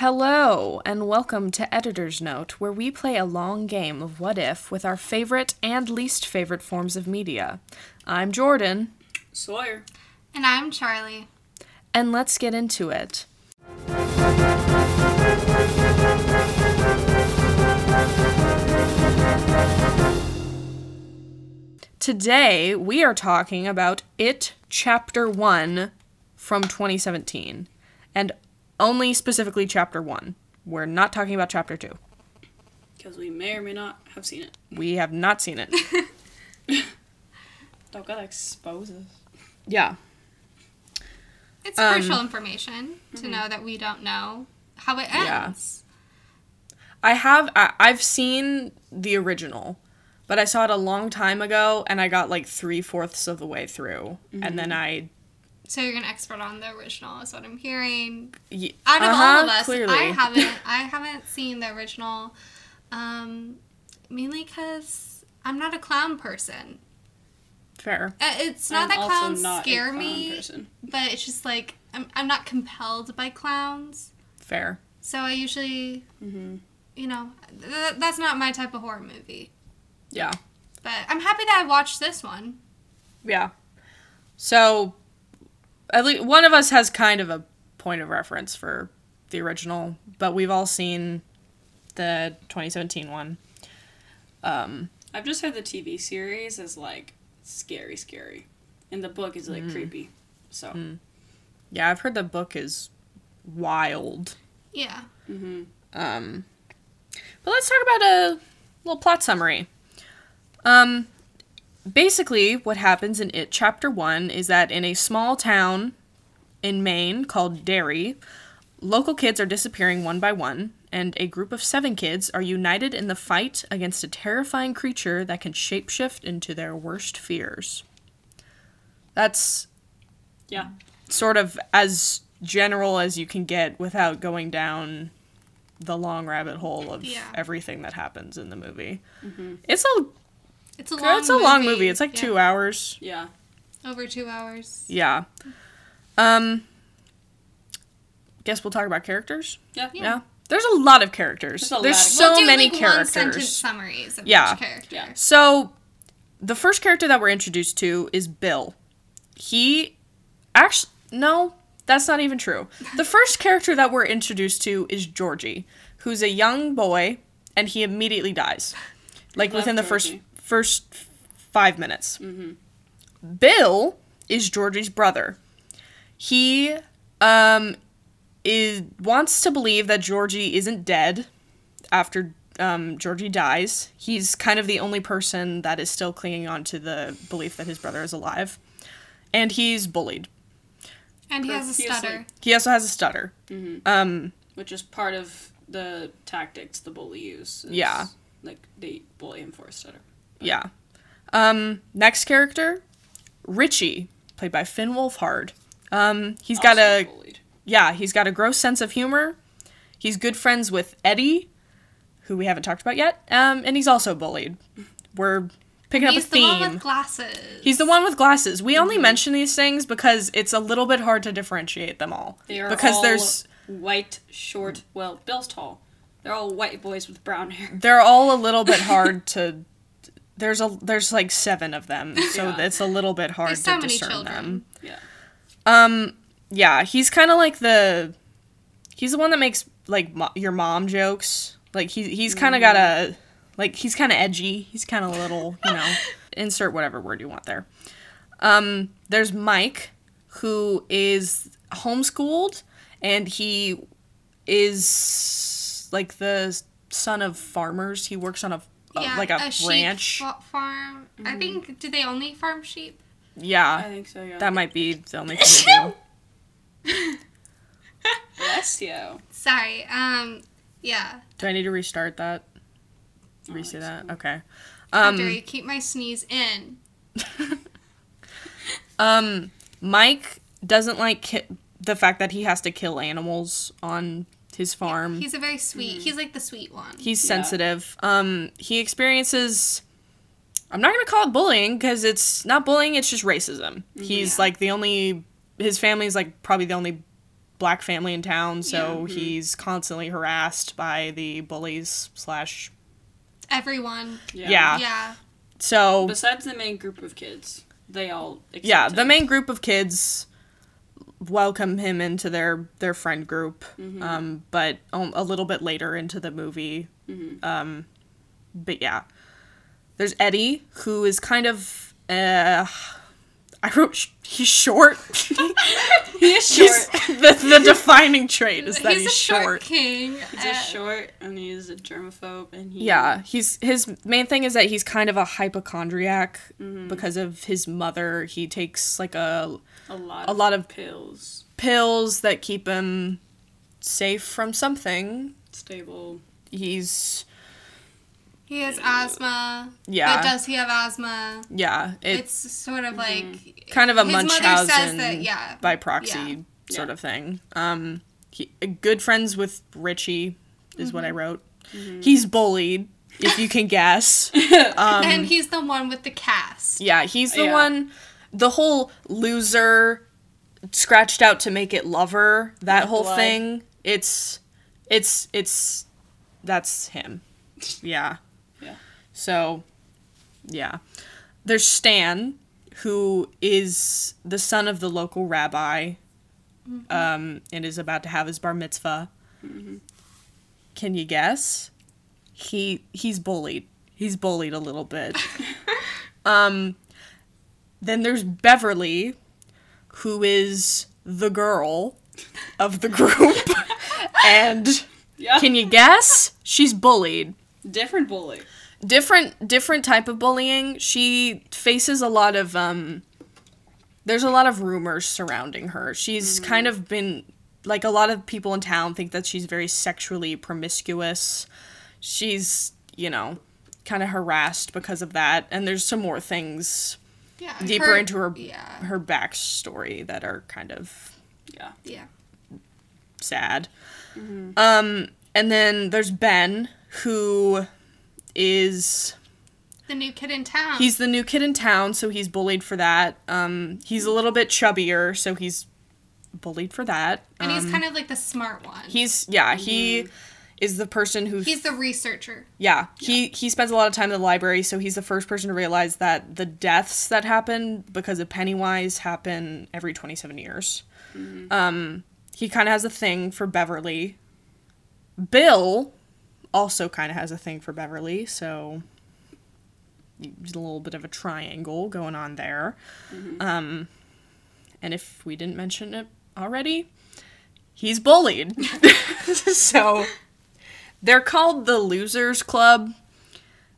Hello, and welcome to Editor's Note, where we play a long game of what if with our favorite and least favorite forms of media. I'm Jordan, Sawyer. And I'm Charlie. and let's get into it. Today, we are talking about It Chapter 1 from 2017, and only specifically Chapter 1. We're not talking about Chapter 2. Because we may or may not have seen it. We have not seen it. Don't gotta expose us. yeah. It's Um, crucial information to know that we don't know how it ends. Yeah. ends. I have I, I've seen the original, but I saw it a long time ago, and I got like three fourths of the way through, and then I So you're an expert on the original, is what I'm hearing. y- Out of all uh-huh, of us, clearly. I haven't I haven't seen the original, um, mainly because I'm not a clown person. fair. Uh, It's not I'm that clowns not scare clown me, person. but it's just like I'm I'm not compelled by clowns. Fair. So I usually, Mm-hmm. you know, th- that's not my type of horror movie. Yeah. But I'm happy that I watched this one. Yeah. So, at least one of us has kind of a point of reference for the original, but we've all seen the 2017 one. Um, I've just heard the TV series is like scary, scary. And the book is like creepy. So, yeah, I've heard the book is wild. Yeah. mm-hmm. Um, but let's talk about a little plot summary. Um, basically, what happens in It Chapter 1 is that in a small town in Maine called Derry, local kids are disappearing one by one, and a group of seven kids are united in the fight against a terrifying creature that can shapeshift into their worst fears. That's yeah. sort of as general as you can get without going down the long rabbit hole of Yeah. everything that happens in the movie. Mm-hmm. It's a It's a long it's a long movie. It's like Yeah. two hours. Yeah. Over two hours. Yeah. Um. Guess we'll talk about characters. Yeah. Yeah. There's a lot of characters. There's a There's lot so we'll do, many like, One sentence characters. summaries of Yeah. each character. Yeah. So, the first character that we're introduced to is Bill. He actually no, that's not even true. The first character that we're introduced to is Georgie, who's a young boy, and he immediately dies, like Love within the Georgie. first five minutes. Mm-hmm. Bill is Georgie's brother. He um is wants to believe that Georgie isn't dead after um, Georgie dies. He's kind of the only person that is still clinging on to the belief that his brother is alive. And he's bullied. And he has a stutter. He also has a stutter. Mm-hmm. Um, Which is part of the tactics the bully use. Yeah. Like, they bully him for a stutter. Yeah. Um, next character, Richie, played by Finn Wolfhard. Um, he's got Also a bullied. yeah, he's got a gross sense of humor. He's good friends with Eddie, who we haven't talked about yet. Um, and he's also bullied. We're picking He's up a the theme. one with glasses. He's the one with glasses. We Mm-hmm. only mention these things because it's a little bit hard to differentiate them all. They are because all there's white, short. Well, Bill's tall. They're all white boys with brown hair. they're all a little bit hard to there's a there's like seven of them, so Yeah. it's a little bit hard There's to so many discern children. them. Yeah. Um yeah, he's kind of like the he's the one that makes like mo- your mom jokes. Like he he's kind of got a like he's kind of edgy. He's kind of a little, you know, insert whatever word you want there. Um there's Mike who is homeschooled and he is like the son of farmers. He works on a uh, like a, sheep ranch. fa- farm. I think do they only farm sheep? Yeah, I think so, yeah. that might be the only thing they do. Bless you. Sorry. Um. Yeah. Do I need to restart that? I Resay think that? so. Okay. After Um, I keep my sneeze in. um, Mike doesn't like ki- the fact that he has to kill animals on his farm. He's a very sweet. Mm. He's like the sweet one. He's Yeah. sensitive. Um, he experiences. I'm not gonna call it bullying because it's not bullying. It's just racism. Mm-hmm. He's Yeah. like the only. His family's like probably the only black family in town, so mm-hmm. he's constantly harassed by the bullies slash. Everyone. Yeah. Yeah. So Besides the main group of kids, they all. yeah, the him. main group of kids welcome him into their their friend group, Mm-hmm. um, but um, a little bit later into the movie. Mm-hmm. Um, but yeah, there's Eddie who is kind of. Uh, I wrote sh- he's short. He is He's- short. the, the defining trait is that he's, he's, a short, short. king. He's uh, a short and he's a germaphobe and he. Yeah, he's his main thing is that he's kind of a hypochondriac Mm-hmm. because of his mother. He takes like a A lot. A lot of- pills. pills that keep him safe from something. Stable. He's He has asthma. Yeah. But does he have asthma? yeah, It's, it's sort of like kind of a his mother says Munchausen that yeah. by proxy Yeah. sort Yeah. of thing. Um, he, good friends with Richie is Mm-hmm. what I wrote. He's bullied, if you can guess. Um, and he's the one with the cast. Yeah, he's the Yeah. one. The whole loser scratched out to make it lover. That whole blood. thing. It's, it's, it's. That's him. Yeah. Yeah. So, yeah. There's Stan, who is the son of the local rabbi, um, and is about to have his bar mitzvah. Can you guess? He he's bullied. He's bullied a little bit. um, then there's Beverly, who is the girl of the group, and Yeah. can you guess? She's bullied. Different bully. different different type of bullying. She faces a lot of um there's a lot of rumors surrounding her. She's kind of been like a lot of people in town think that she's very sexually promiscuous. She's you know kind of harassed because of that. And there's some more things Yeah. deeper into her Yeah. her backstory that are kind of Yeah. Yeah. sad. Um, and then there's Ben, who is The new kid in town. he's the new kid in town, so he's bullied for that. Um, he's a little bit chubbier, so he's bullied for that. and he's Um, kind of like the smart one. he's yeah he is the person who He's the researcher. yeah he he spends a lot of time in the library, so he's the first person to realize that the deaths that happen because of Pennywise happen every twenty seven years. Um, he kind of has a thing for Beverly. Bill also kind of has a thing for Beverly, so there's a little bit of a triangle going on there. Um, and if we didn't mention it already, he's bullied. so they're called the Losers Club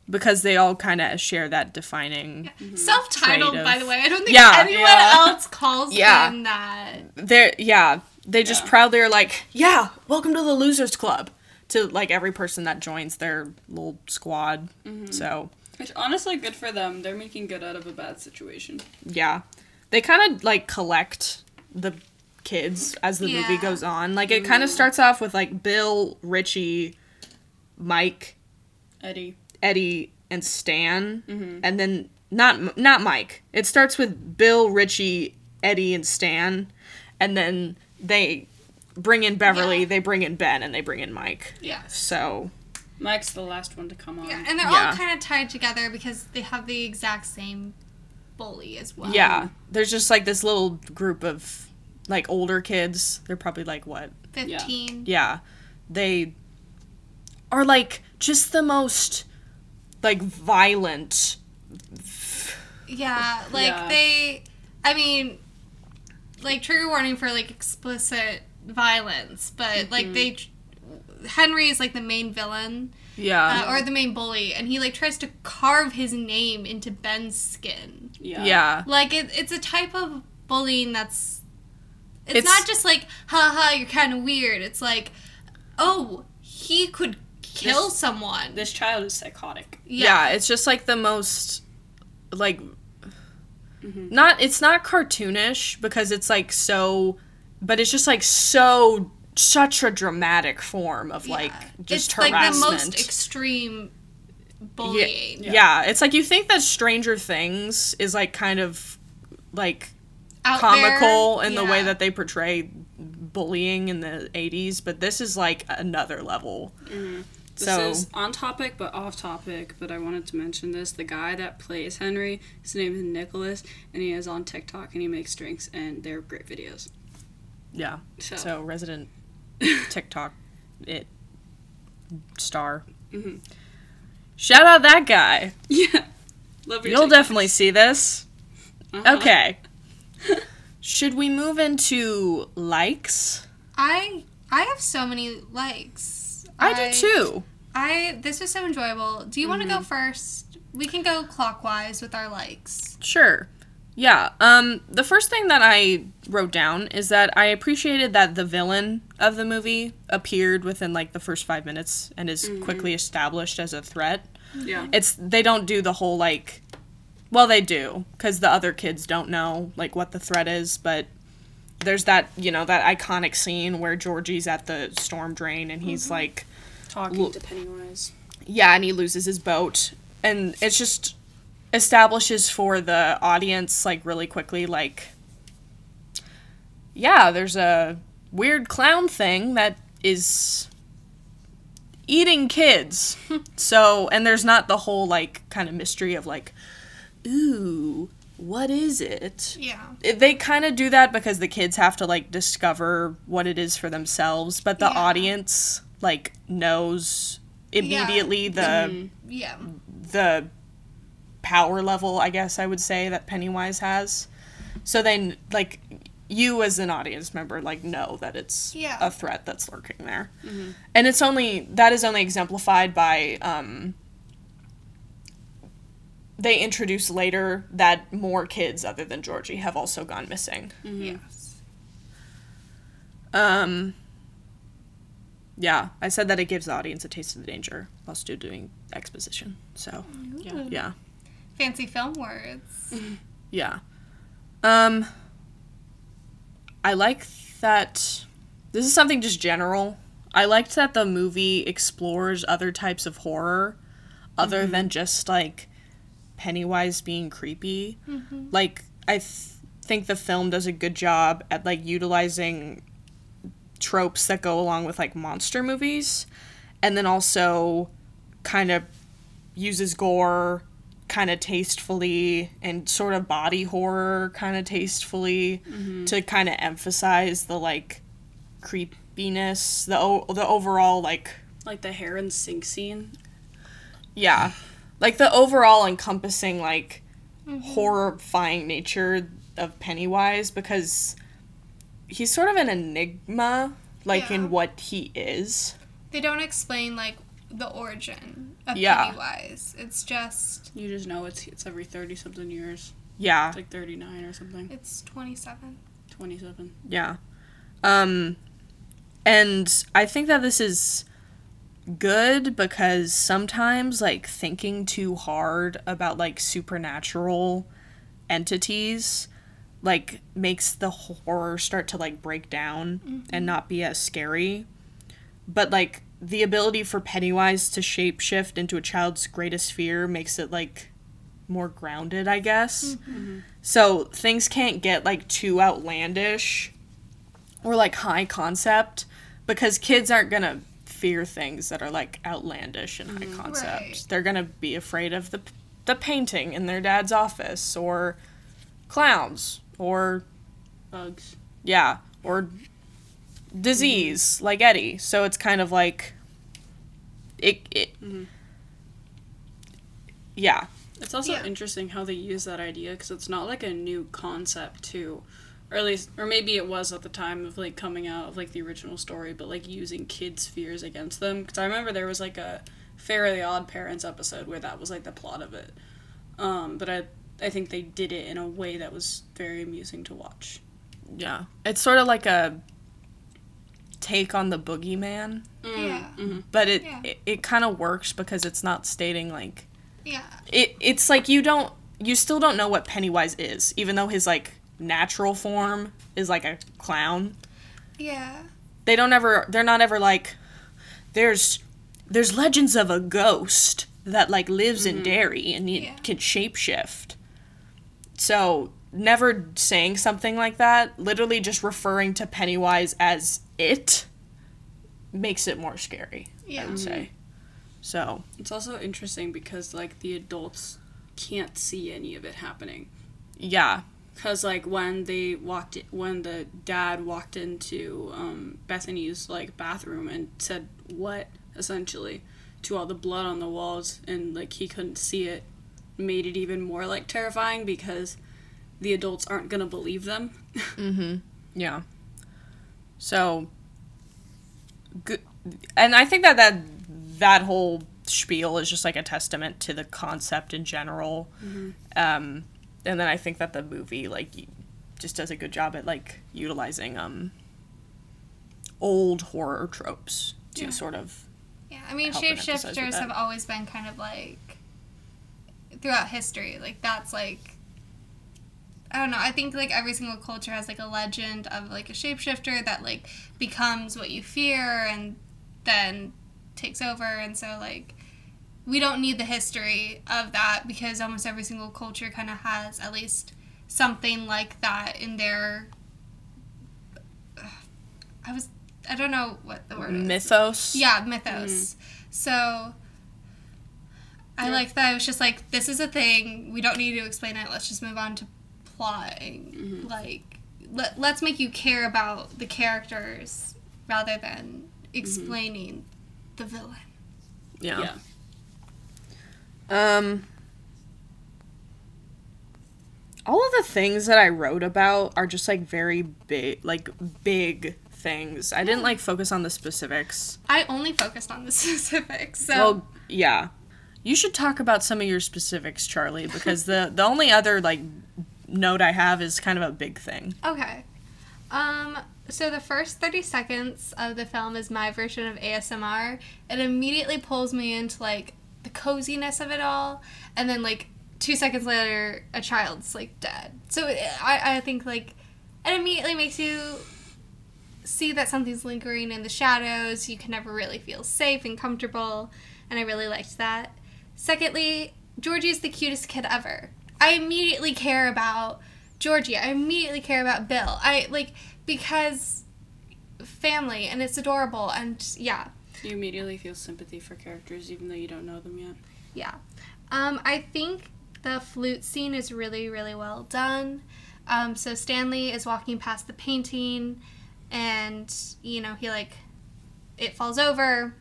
because they all kind of share that defining. Self-titled, of- by the way. I don't think Yeah. anyone Yeah. else calls Yeah. him that. They're yeah, they just Yeah. proudly are like, yeah, welcome to the Losers Club. To like every person that joins their little squad. Mm-hmm. So Which honestly, good for them. They're making good out of a bad situation. yeah, they kind of like collect the kids as the movie goes on. Like it kind of mm-hmm. starts off with like Bill, Richie, Mike, Eddie. Eddie, and Stan, mm-hmm. and then not not Mike. It starts with Bill, Richie, Eddie, and Stan, and then they bring in Beverly, Yeah. they bring in Ben, and they bring in Mike. Yeah. So Mike's the last one to come on. Yeah, and they're Yeah. all kind of tied together because they have the exact same bully as well. yeah, there's just like this little group of like older kids. They're probably like what? 15. Yeah, they are like just the most like violent. Yeah, like Yeah. they I mean like trigger warning for like explicit violence, but like they Henry is like the main villain Yeah. uh, or the main bully and he like tries to carve his name into Ben's skin. Yeah. yeah. Like it, it's a type of bullying that's it's, It's- not just like haha you're kind of weird. It's like oh, he could kill This- someone. This child is psychotic. yeah it's just like the most like mm-hmm. not it's not cartoonish because it's like so but it's just like so such a dramatic form of like just it's like harassment the most extreme bullying yeah, yeah it's like you think that stranger things is like kind of like Out comical there. in the way that they portray bullying in the 80s, but this is like another level. Mm-hmm. This So- is on topic but off topic, but I wanted to mention this. The guy that plays Henry, his name is Nicholas, and he is on TikTok and he makes drinks and they're great videos. Yeah. So, So resident TikTok it star. Mhm. Shout out that guy. yeah. Love your You'll TikToks. definitely see this. Uh-huh. Okay. Should we move into likes? I I have so many likes. I, do too. I this was so enjoyable. Do you want to Mm-hmm. go first? We can go clockwise with our likes. Sure. Yeah. Um the first thing that I wrote down is that I appreciated that the villain of the movie appeared within like the first 5 minutes and is quickly established as a threat. Yeah. It's they don't do the whole like well they do cuz the other kids don't know like what the threat is, but there's that, you know, that iconic scene where Georgie's at the storm drain and he's like Talking Look- to Pennywise. yeah, and he loses his boat. And it's just establishes for the audience, like, really quickly, like, yeah, there's a weird clown thing that is eating kids. so, and there's not the whole, like, kind of mystery of, like, ooh, what is it? Yeah. it- they kind of do that because the kids have to like discover what it is for themselves but the Yeah. audience like knows immediately the Yeah. the power level i guess i would say that pennywise has. So then like you as an audience member like know that it's Yeah. a threat that's lurking there. And it's only that is only exemplified by um they introduce later that more kids other than georgie have also gone missing. Yes. um yeah i said that it gives the audience a taste of the danger while still doing exposition so Yeah. yeah Fancy film words. Yeah. Um I like that this is something just general. I liked that the movie explores other types of horror other than just like Pennywise being creepy. Like I th- think the film does a good job at like utilizing tropes that go along with like monster movies and then also kind of uses gore kind of tastefully and sort of body horror kind of tastefully mm-hmm. to kind of emphasize the like creepiness the o- the overall like Like the hair and sink scene. yeah. Like the overall encompassing like mm-hmm. horrifying nature of Pennywise because he's sort of an enigma like Yeah. in what he is They don't explain like the origin of Yeah. Pennywise. It's just You just know it's it's every thirty something years. yeah It's like thirty nine or something. it's twenty seven. Twenty seven. Yeah. Um and I think that this is good because sometimes like thinking too hard about like supernatural entities like makes the horror start to like break down and mm-hmm. not be as scary. But like the ability for Pennywise to shapeshift into a child's greatest fear makes it like more grounded, I guess. Mm-hmm. So things can't get like too outlandish or like high concept because kids aren't gonna fear things that are like outlandish and high mm-hmm. concept. Right. They're gonna be afraid of the the painting in their dad's office or clowns or Bugs. yeah or disease like Eddie. So it's kind of like it. it Yeah, It's also Yeah. interesting how they use that idea because it's not like a new concept to, or at least, or maybe it was at the time of like coming out of like the original story, but like using kids' fears against them. Because I remember there was like a Fairly Odd Parents episode where that was like the plot of it. Um, but I I think they did it in a way that was very amusing to watch. yeah. It's sort of like a take on the boogeyman, mm, Yeah. Mm-hmm. but it Yeah. it, it kind of works because it's not stating like Yeah. it. It's like you don't you still don't know what Pennywise is, even though his like natural form is like a clown. Yeah. they don't ever they're not ever like there's there's legends of a ghost that like lives in mm-hmm. Derry and it Yeah. can shapeshift. So never saying something like that, literally just referring to Pennywise as it makes it more scary, yeah. I would say. So, It's also interesting because like the adults can't see any of it happening. yeah. Cause like when they walked, i- when the dad walked into um, Bethany's like bathroom and said what essentially to all the blood on the walls and like he couldn't see it, made it even more like terrifying because the adults aren't gonna believe them. Mm-hmm. Yeah. So, good. And I think that that that whole spiel is just like a testament to the concept in general. Um, and then I think that the movie like just does a good job at like utilizing um old horror tropes to Yeah. sort of Yeah, I mean, help and emphasize with shapeshifters have always been kind of like throughout history. Like that's like I don't know. I think like every single culture has like a legend of like a shapeshifter that like becomes what you fear and then takes over. And so like we don't need the history of that because almost every single culture kind of has at least something like that in their. I was I don't know what the word is. mythos. Yeah, mythos. Mm-hmm. So I Yeah. like that. It was just like this is a thing. We don't need to explain it. Let's just move on to plotting. Like let, let's make you care about the characters rather than explaining the villain. Yeah. Yeah. Um all of the things that I wrote about are just like very big like big things. I didn't like focus on the specifics. I only focused on the specifics. So Well, yeah. You should talk about some of your specifics, Charlie, because the the only other like note I have is kind of a big thing. Okay. Um, so the first 30 seconds of the film is my version of ASMR. It immediately pulls me into like the coziness of it all, and then like two seconds later, a child's like dead. So I I think like it immediately makes you see that something's lingering in the shadows. You can never really feel safe and comfortable, and I really liked that. Secondly, Georgie's the cutest kid ever. I immediately care about Georgie. I immediately care about Bill. I like because family and it's adorable and yeah. You immediately feel sympathy for characters even though you don't know them yet. Yeah. Um, I think the flute scene is really, really well done. Um, so Stanley is walking past the painting and, you know, he like, it falls over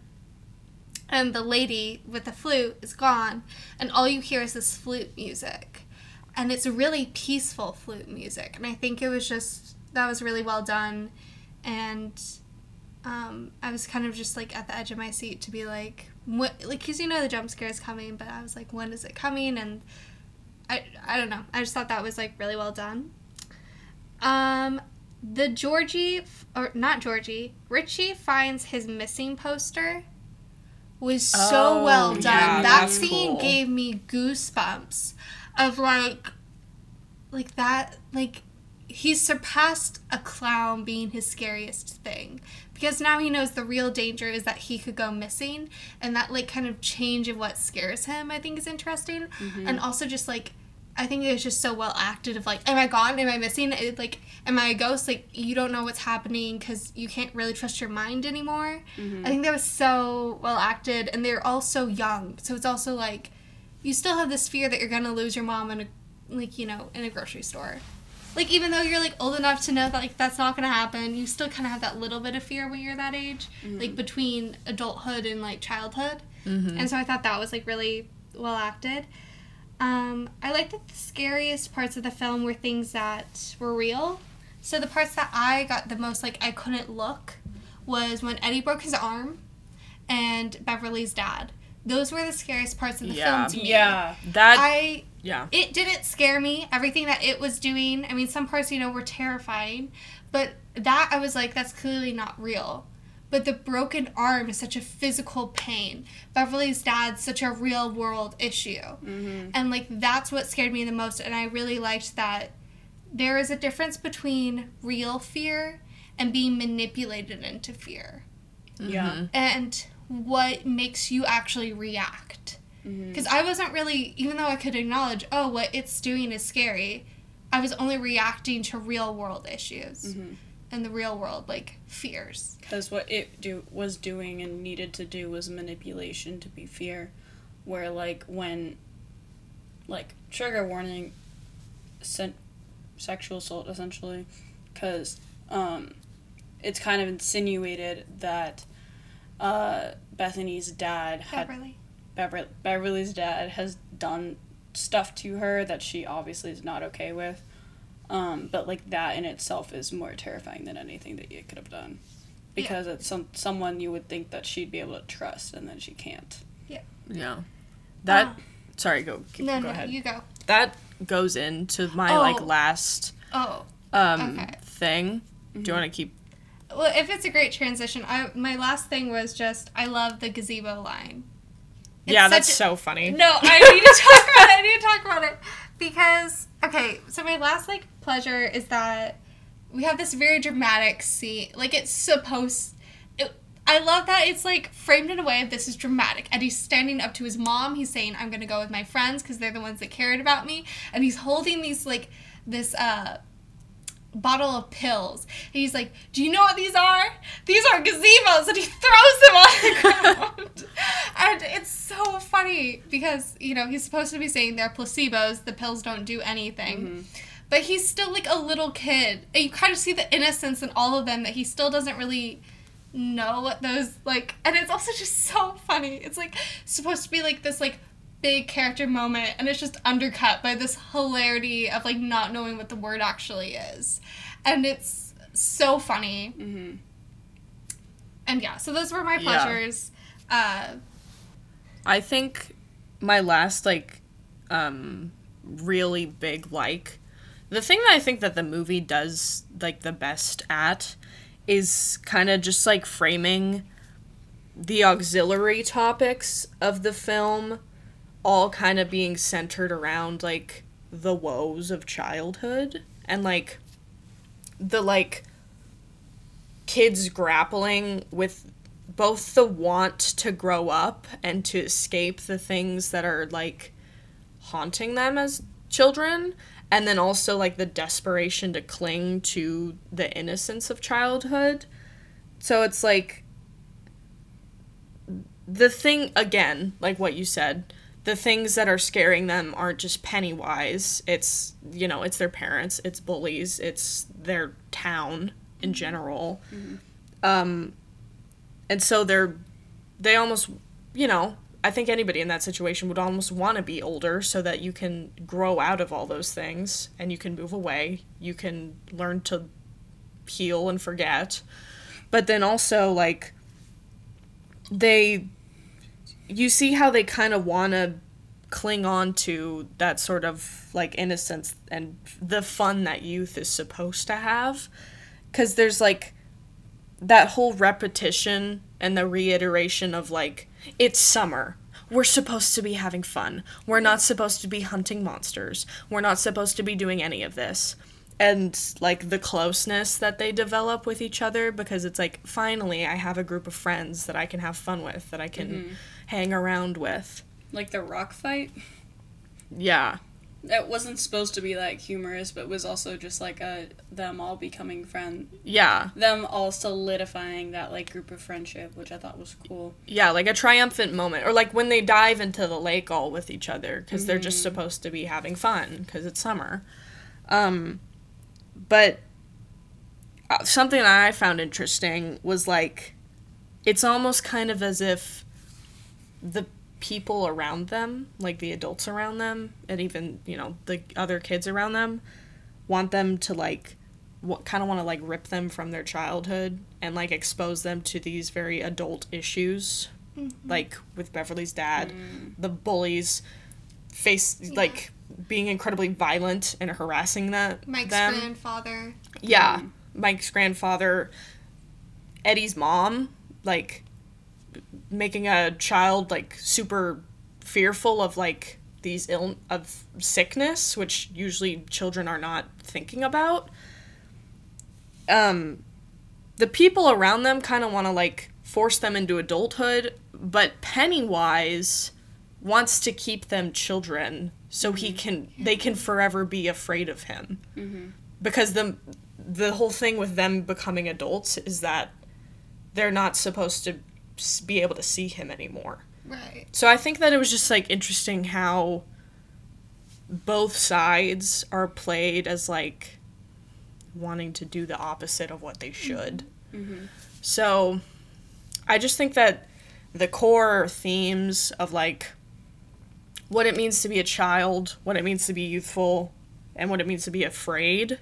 and the lady with the flute is gone and all you hear is this flute music. And it's really peaceful flute music. And I think it was just, that was really well done. And um, I was kind of just like at the edge of my seat to be like, what, like, because you know the jump scare is coming, but I was like, when is it coming? And I, I don't know. I just thought that was like really well done. Um, the Georgie, or not Georgie, Richie finds his missing poster was so Oh, well done. yeah, that scene cool. gave me goosebumps of like, like that, like he's surpassed a clown being his scariest thing because now he knows the real danger is that he could go missing and that like kind of change of what scares him i think is interesting mm-hmm. and also just like i think it was just so well acted of like am i gone? Am i missing? It, like am i a ghost? Like you don't know what's happening because you can't really trust your mind anymore. Mm-hmm. I think that was so well acted and they're all so young. So it's also like you still have this fear that you're gonna lose your mom in a like you know in a grocery store. Like even though you're like old enough to know that like that's not gonna happen you still kind of have that little bit of fear when you're that age mm-hmm. like between adulthood and like childhood. Mm-hmm. And so i thought that was like really well acted um, i like that the scariest parts of the film were things that were real so the parts that i got the most like i couldn't look was when eddie broke his arm and beverly's dad those were the scariest parts of the Yeah. film to me Yeah. That i yeah. it didn't scare me. Everything that it was doing, I mean, some parts, you know, were terrifying, but that I was like, that's clearly not real. But the broken arm is such a physical pain. Beverly's dad's such a real world issue. Mm-hmm. And like, that's what scared me the most. And I really liked that there is a difference between real fear and being manipulated into fear Yeah. Mm-hmm. and what makes you actually react. Mm-hmm. Because I wasn't really, even though I could acknowledge, oh, what it's doing is scary, I was only reacting to real world issues. In the real world, like fears. Because what it do was doing and needed to do was manipulation to be fear, where like when, like trigger warning, sen- sexual assault essentially, because um, it's kind of insinuated that uh, Bethany's dad had Beverly. Beverly, Beverly's dad has done stuff to her that she obviously is not okay with. Um, but like that in itself is more terrifying than anything that you could have done, because it's some someone you would think that she'd be able to trust, and then she can't. Yeah. Yeah. That. Uh, sorry. Go. Keep, No, go no, ahead. you go. that goes into my like Oh. last Oh, um Okay. thing. Do you want to keep? well, if it's a great transition, I my last thing was just I love the gazebo line. It's yeah, that's such so funny. No, I need to talk about it. I need to talk about it because okay. So my last like pleasure is that we have this very dramatic scene. Like it's supposed. I love that it's like framed in a way of this is dramatic. And he's standing up to his mom. He's saying, "I'm gonna go with my friends because they're the ones that cared about me." And he's holding these like this uh bottle of pills. And he's like, Do you know what these are? These are gazebos. And he throws them on the ground. and it's so funny because, you know, he's supposed to be saying they're placebos, the pills don't do anything. But he's still like a little kid. And you kind of see the innocence in all of them that he still doesn't really know what those like and it's also just so funny. It's like supposed to be like this like big character moment and it's just undercut by this hilarity of like not knowing what the word actually is. And it's so funny. Mm-hmm. And yeah, so those were my Yeah. pleasures. Uh I think my last like um really big like the thing that I think that the movie does like the best at is kind of just like framing the auxiliary topics of the film all kind of being centered around like the woes of childhood and like the like kids grappling with both the want to grow up and to escape the things that are like haunting them as children and then also like the desperation to cling to the innocence of childhood. So it's like the thing again like what you said the things that are scaring them aren't just pennywise. It's you know it's their parents it's bullies it's their town in general. Um and so they're they almost you know i think anybody in that situation would almost want to be older so that you can grow out of all those things and you can move away. You can learn to heal and forget. But then also like they you see how they kind of want to cling on to that sort of like innocence and the fun that youth is supposed to have. Because there's like that whole repetition and the reiteration of like it's summer. We're supposed to be having fun. We're not supposed to be hunting monsters. We're not supposed to be doing any of this. And like the closeness that they develop with each other because it's like finally i have a group of friends that i can have fun with that i can mm-hmm. hang around with. Like the rock fight. yeah It wasn't supposed to be like humorous, but was also just like a them all becoming friends, yeah. them all solidifying that like group of friendship, which I thought was cool. yeah like a triumphant moment or like when they dive into the lake all with each other because they're just supposed to be having fun because it's summer. Um but uh, something that i found interesting was like it's almost kind of as if the people around them like the adults around them and even you know the other kids around them want them to like what kind of want to like rip them from their childhood and like expose them to these very adult issues mm-hmm. like with Beverly's dad. Mm. The bullies face like being incredibly violent and harassing that Mike's them. grandfather. yeah. Mm. Mike's grandfather Eddie's mom like making a child like super fearful of like these ill of sickness which usually children are not thinking about. Um the people around them kind of want to like force them into adulthood but pennywise wants to keep them children so he can they can forever be afraid of him. Because the the whole thing with them becoming adults is that they're not supposed to be able to see him anymore. Right. So I think that it was just like interesting how both sides are played as like wanting to do the opposite of what they mm-hmm. should. Mm-hmm. So I just think that the core themes of like what it means to be a child, what it means to be youthful, and what it means to be afraid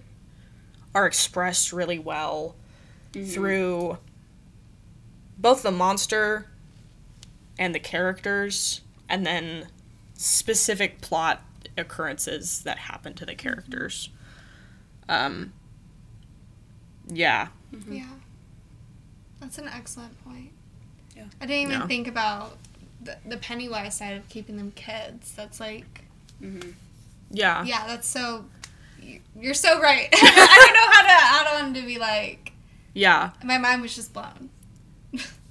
are expressed really well mm-hmm. through both the monster and the characters and then specific plot occurrences that happen to the characters. Um yeah. Yeah. That's an excellent point. Yeah. I didn't even Yeah. think about the, the Pennywise side of keeping them kids. That's like, Yeah. yeah, that's so. you- You're so right. I don't know how to. add don't to be like. Yeah. My mind was just blown.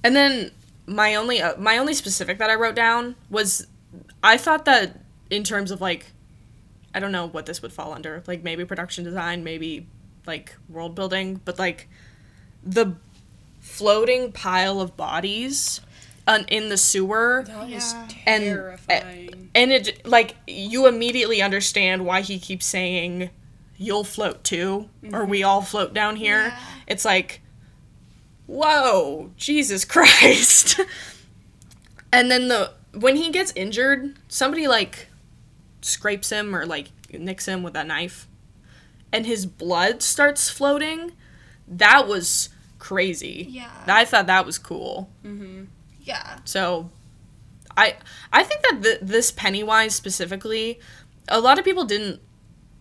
And then my only uh, my only specific that I wrote down was I thought that in terms of like I don't know what this would fall under, like maybe production design, maybe like world building, but like the floating pile of bodies on, in the sewer That was Yeah. And- eh, terrifying. and it like you immediately understand why he keeps saying you'll float too or mm-hmm. we all float down here Yeah. it's like whoa jesus christ and then the when he gets injured somebody like scrapes him or like nicks him with a knife and his blood starts floating that was crazy Yeah. i thought that was cool Mhm. Yeah. so, I I think that th- this Pennywise specifically, a lot of people didn't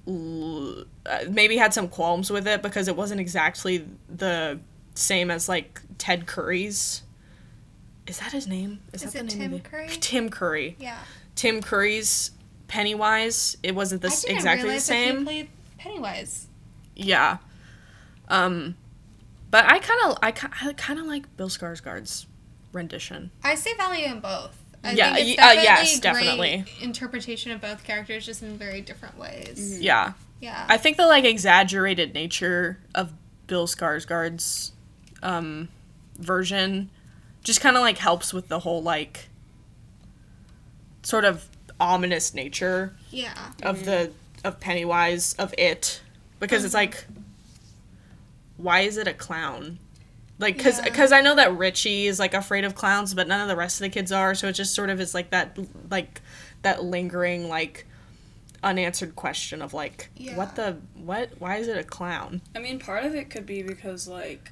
l- uh, maybe had some qualms with it because it wasn't exactly the same as like Ted Curry's. Is that his name? Is that it the Tim of the- Curry? Tim Curry. Yeah. Tim Curry's Pennywise. It wasn't I this didn't exactly the realize that he same. played Pennywise. Yeah. Um, but I kind of I kind of like Bill Skarsgård's rendition. I see value in both. I Yeah, think it's uh, definitely yes, great definitely. interpretation of both characters, just in very different ways. Yeah. Yeah. I think the like exaggerated nature of Bill Skarsgård's um, version just kind of like helps with the whole like sort of ominous nature yeah. of the of Pennywise of it because it's like why is it a clown? Like cuz Yeah. cuz I know that Richie is like afraid of clowns but none of the rest of the kids are so it just sort of is like that like that lingering like unanswered question of like Yeah. what the what why is it a clown? I mean, part of it could be because like, what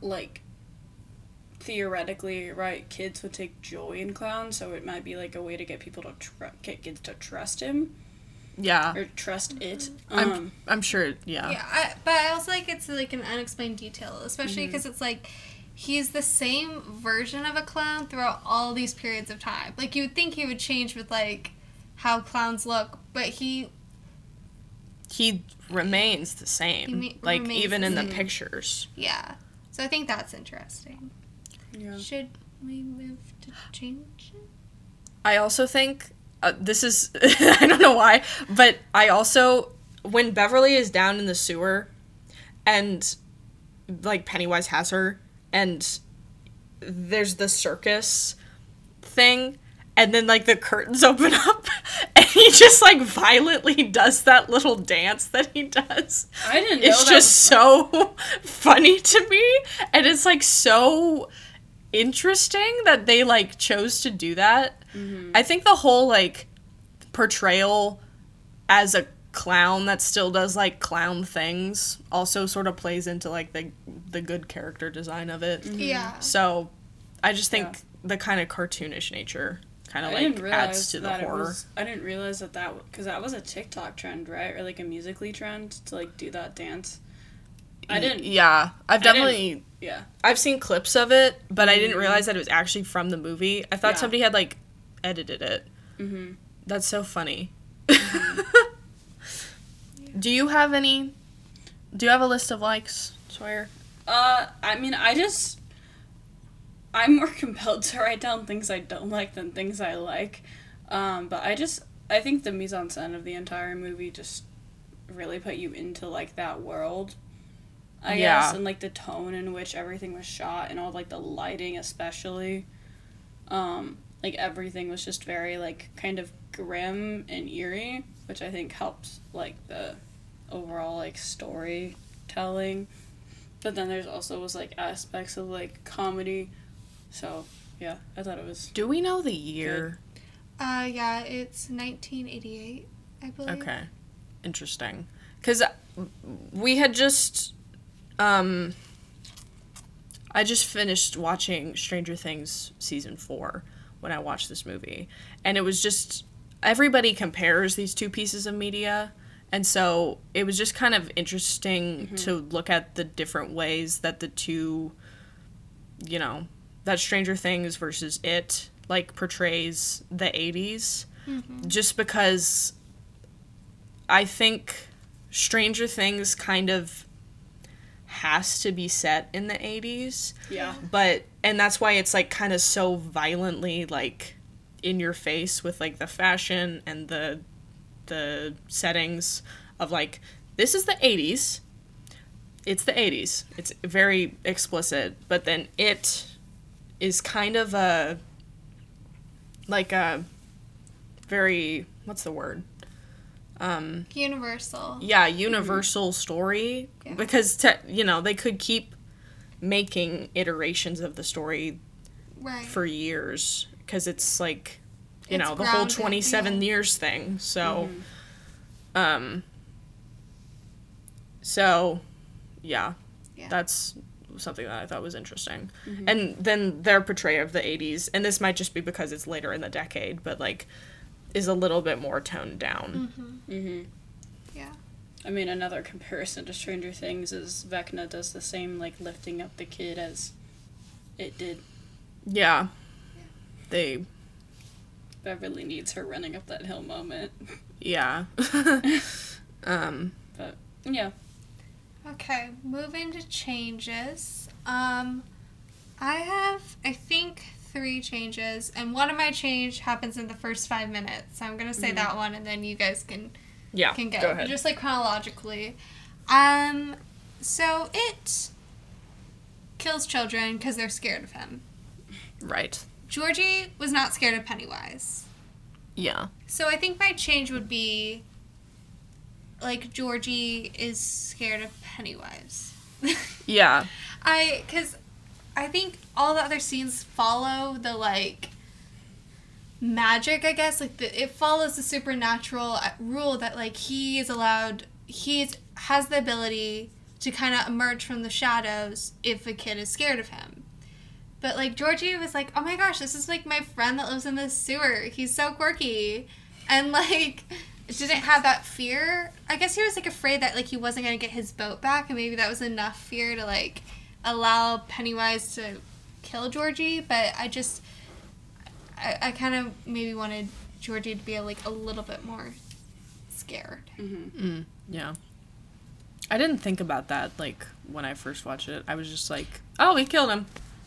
like. Theoretically, right, kids would take joy in clowns, so it might be like a way to get people to tr- get kids to trust him Yeah. or trust it. I'm Um, I'm sure yeah. Yeah, I, but I also like it's like an unexplained detail, especially because it's like he's the same version of a clown throughout all these periods of time. Like you would think he would change with like how clowns look, but he He remains the same. He ma- like remains even the in the same. pictures. yeah. So I think that's interesting. yeah. Should we move to change it? I also think uh, this is I don't know why, but I also when Beverly is down in the sewer and like Pennywise has her and there's the circus thing and then like the curtains open up and he just like violently does that little dance that he does. I didn't know It's that just was- so funny to me and it's like so interesting that they like chose to do that. Mm-hmm. I think the whole like portrayal as a clown that still does like clown things also sort of plays into like the the good character design of it. Mm-hmm. Yeah. So I just think Yeah. the kind of cartoonish nature kind of like adds to the horror. was. I didn't realize that that because that was a TikTok trend, right, or like a Musical.ly trend to like do that dance. I didn't. Yeah, I've definitely Yeah. I've seen clips of it, but I didn't realize that it was actually from the movie. I thought Yeah. somebody had like edited it. Mm-hmm. That's so funny. Do you have any? Do you have a list of likes, Sawyer? Uh, I mean, I just I'm more compelled to write down things I don't like than things I like. Um, but I just I think the mise en scène of the entire movie just really put you into like that world. I Yeah. guess and like the tone in which everything was shot and all like the lighting especially. Um, like everything was just very like kind of grim and eerie, which I think helps like the overall like storytelling. But then there's also was like aspects of like comedy. So yeah, I thought it was Do we know the year? Uh, yeah, it's 1988, I believe. Okay. Interesting. Cuz we had just um I just finished watching Stranger Things season 4 when I watched this movie. And it was just everybody compares these two pieces of media. And so it was just kind of interesting to look at the different ways that the two you know, that Stranger Things versus it like portrays the 80s mm-hmm. just because I think Stranger Things kind of has to be set in the 80s yeah. but and that's why it's like kind of so violently like in your face with like the fashion and the the settings of like this is the 80s it's the 80s it's very explicit. But then it is kind of a like a very what's the word um Universal. yeah universal story Yeah. because te- you know they could keep making iterations of the story Right. for years because it's like you It's know the whole 27 yeah. years thing so um so yeah, Yeah. that's something that i thought was interesting and then their portrayal of the 80s and this might just be because it's later in the decade but like is a little bit more toned down Mm-hmm. Yeah. I mean, another comparison to Stranger Things is Vecna does the same like lifting up the kid as it did. yeah they Beverly needs her running up that hill moment. yeah um But yeah, Okay, moving to changes. Um, I have, I think, three changes, and one of my change happens in the first five minutes. So I'm gonna say that one, and then you guys can yeah can go, go ahead just like chronologically. Um, so it kills children because they're scared of him. right Georgie was not scared of Pennywise. yeah So I think my change would be like Georgie is scared of Pennywise. yeah I cuz I think all the other scenes follow the like magic, I guess, like the, it follows the supernatural uh, rule that like he is allowed he's has the ability to kind of emerge from the shadows if a kid is scared of him. But like Georgie was like, "Oh my gosh, this is like my friend that lives in the sewer. He's so quirky." And like didn't have that fear. I guess he was like afraid that like he wasn't going to get his boat back and maybe that was enough fear to like allow Pennywise to kill Georgie, but I just I, I kind of maybe wanted Georgie to be like a little bit more scared. Mm, yeah. I didn't think about that like when I first watched it. I was just like, "Oh, he killed him."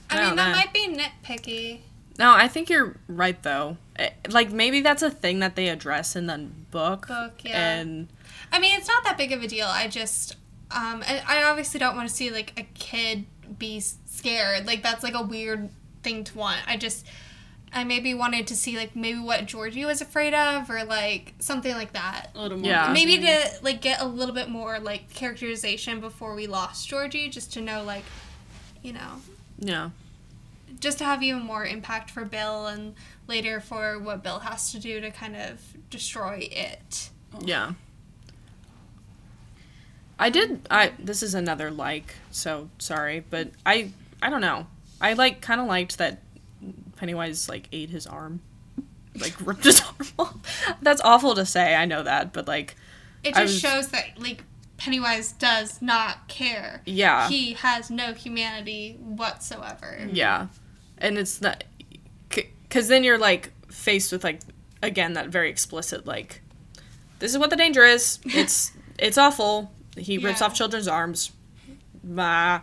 I Oh, mean, that nah. might be nitpicky. No, I think you're right though. Eh, Like maybe that's a thing that they address in the book. Book, yeah. And I mean, it's not that big of a deal. I just, um, I, I obviously don't want to see like a kid be scared. Like that's like a weird thing to want. I just, I maybe wanted to see like maybe what Georgie was afraid of or like something like that. a little more. Yeah. Maybe to like get a little bit more like characterization before we lost Georgie, just to know like, you know, yeah. Just to have even more impact for Bill and later for what Bill has to do to kind of destroy it. Yeah. I did I this is another like, so sorry, but I I don't know. I like kind of liked that Pennywise like ate his arm. Like ripped his arm off. That's awful to say, I know that, but like It just was- shows that like Pennywise does not care. yeah. He has no humanity whatsoever. Yeah, and it's not because then you're like faced with like again that very explicit like this is what the danger is. It's it's awful. He rips Yeah. off children's arms. Bah.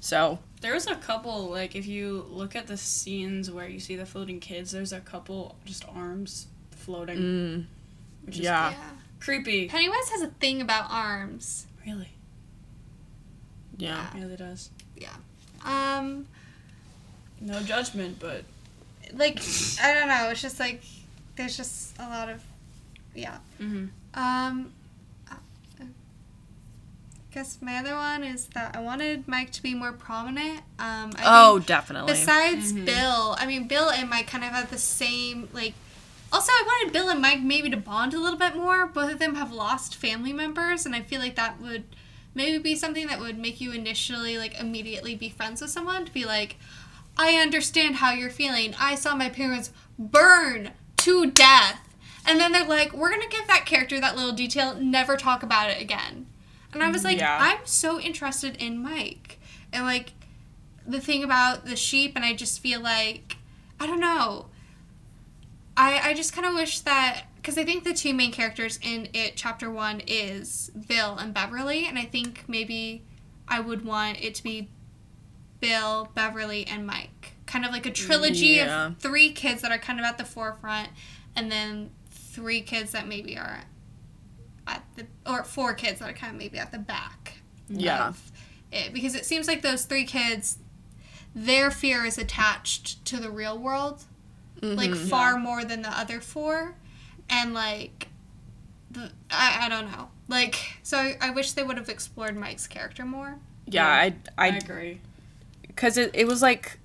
So There was a couple like if you look at the scenes where you see the floating kids, there's a couple just arms floating, Mm, which is yeah. Yeah. creepy. Pennywise has a thing about arms. Really, yeah. yeah, it does. Yeah. Um, No judgment, but like I don't know. It's just like there's just a lot of, yeah. mm-hmm. Um, I guess my other one is that I wanted Mike to be more prominent. Um, I Oh, definitely. besides Mhm. Bill, I mean Bill and Mike kind of have the same like. Also, I wanted Bill and Mike maybe to bond a little bit more. Both of them have lost family members, and I feel like that would maybe be something that would make you initially like immediately be friends with someone to be like, I understand how you're feeling. I saw my parents burn to death. And then they're like, we're going to give that character that little detail, never talk about it again. And I was like, Yeah. I'm so interested in Mike. And like the thing about the sheep, and I just feel like, I don't know. I, I just kind of wish that because I think the two main characters in it chapter one is Bill and Beverly, and I think maybe I would want it to be Bill, Beverly, and Mike, kind of like a trilogy Yeah. of three kids that are kind of at the forefront, and then three kids that maybe are at the or four kids that are kind of maybe at the back Yeah. of it because it seems like those three kids their fear is attached to the real world like Mhm. far more than the other four and like the, I, I don't know like so I, I wish they would have explored mike's character more yeah, I, I, I, agree. Because it, it was like,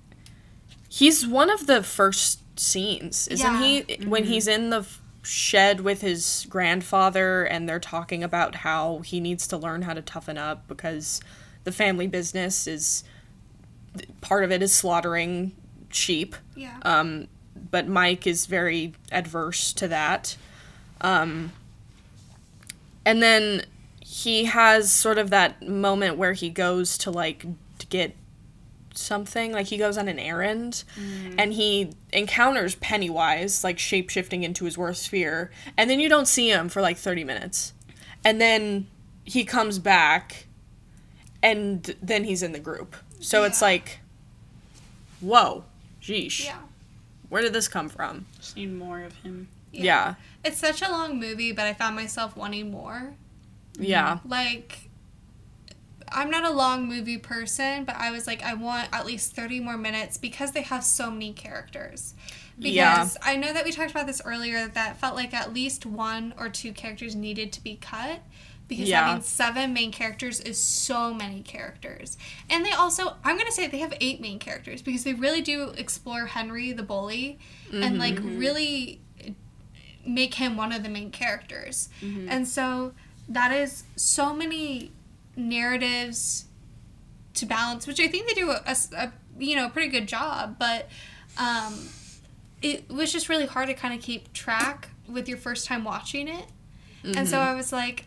he's one of the first scenes, isn't Yeah. he? When he's in the shed with his grandfather, and they're talking about how he needs to learn how to toughen up because the family business is part of it is slaughtering sheep. yeah Um, but Mike is very adverse to that. Um, and then he has sort of that moment where he goes to like to get something like he goes on an errand mm. and he encounters pennywise like shape-shifting into his worst fear and then you don't see him for like 30 minutes and then he comes back and then he's in the group so it's like whoa sheesh yeah where did this come from? Just need more of him. Yeah. it's such a long movie but i found myself wanting more Yeah. like I'm not a long movie person, but I was like, I want at least 30 more minutes because they have so many characters. Because Yeah. I know that we talked about this earlier that felt like at least one or two characters needed to be cut. Because Yeah. means seven main characters is so many characters. And they also, I'm going to say they have eight main characters because they really do explore Henry the bully and mm-hmm, like mm-hmm. really make him one of the main characters. Mm-hmm. And so that is so many narratives to balance, which I think they do a, a- a, you know pretty good job. But um, it was just really hard to kind of keep track with your first time watching it, and so mm-hmm. I was like,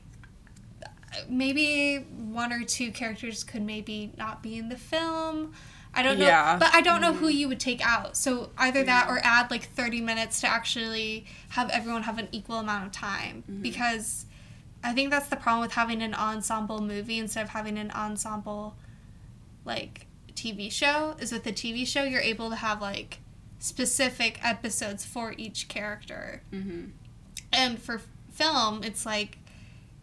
maybe one or two characters could maybe not be in the film. I don't know, Yeah. but I don't know who mm-hmm. you would take out. So either that or add like 30 minutes to actually have everyone have an equal amount of time mm-hmm. because I think that's the problem with having an ensemble movie instead of having an ensemble like TV show is with the TV show you're able to have like specific episodes for each character. Mm-hmm. And for film, it's like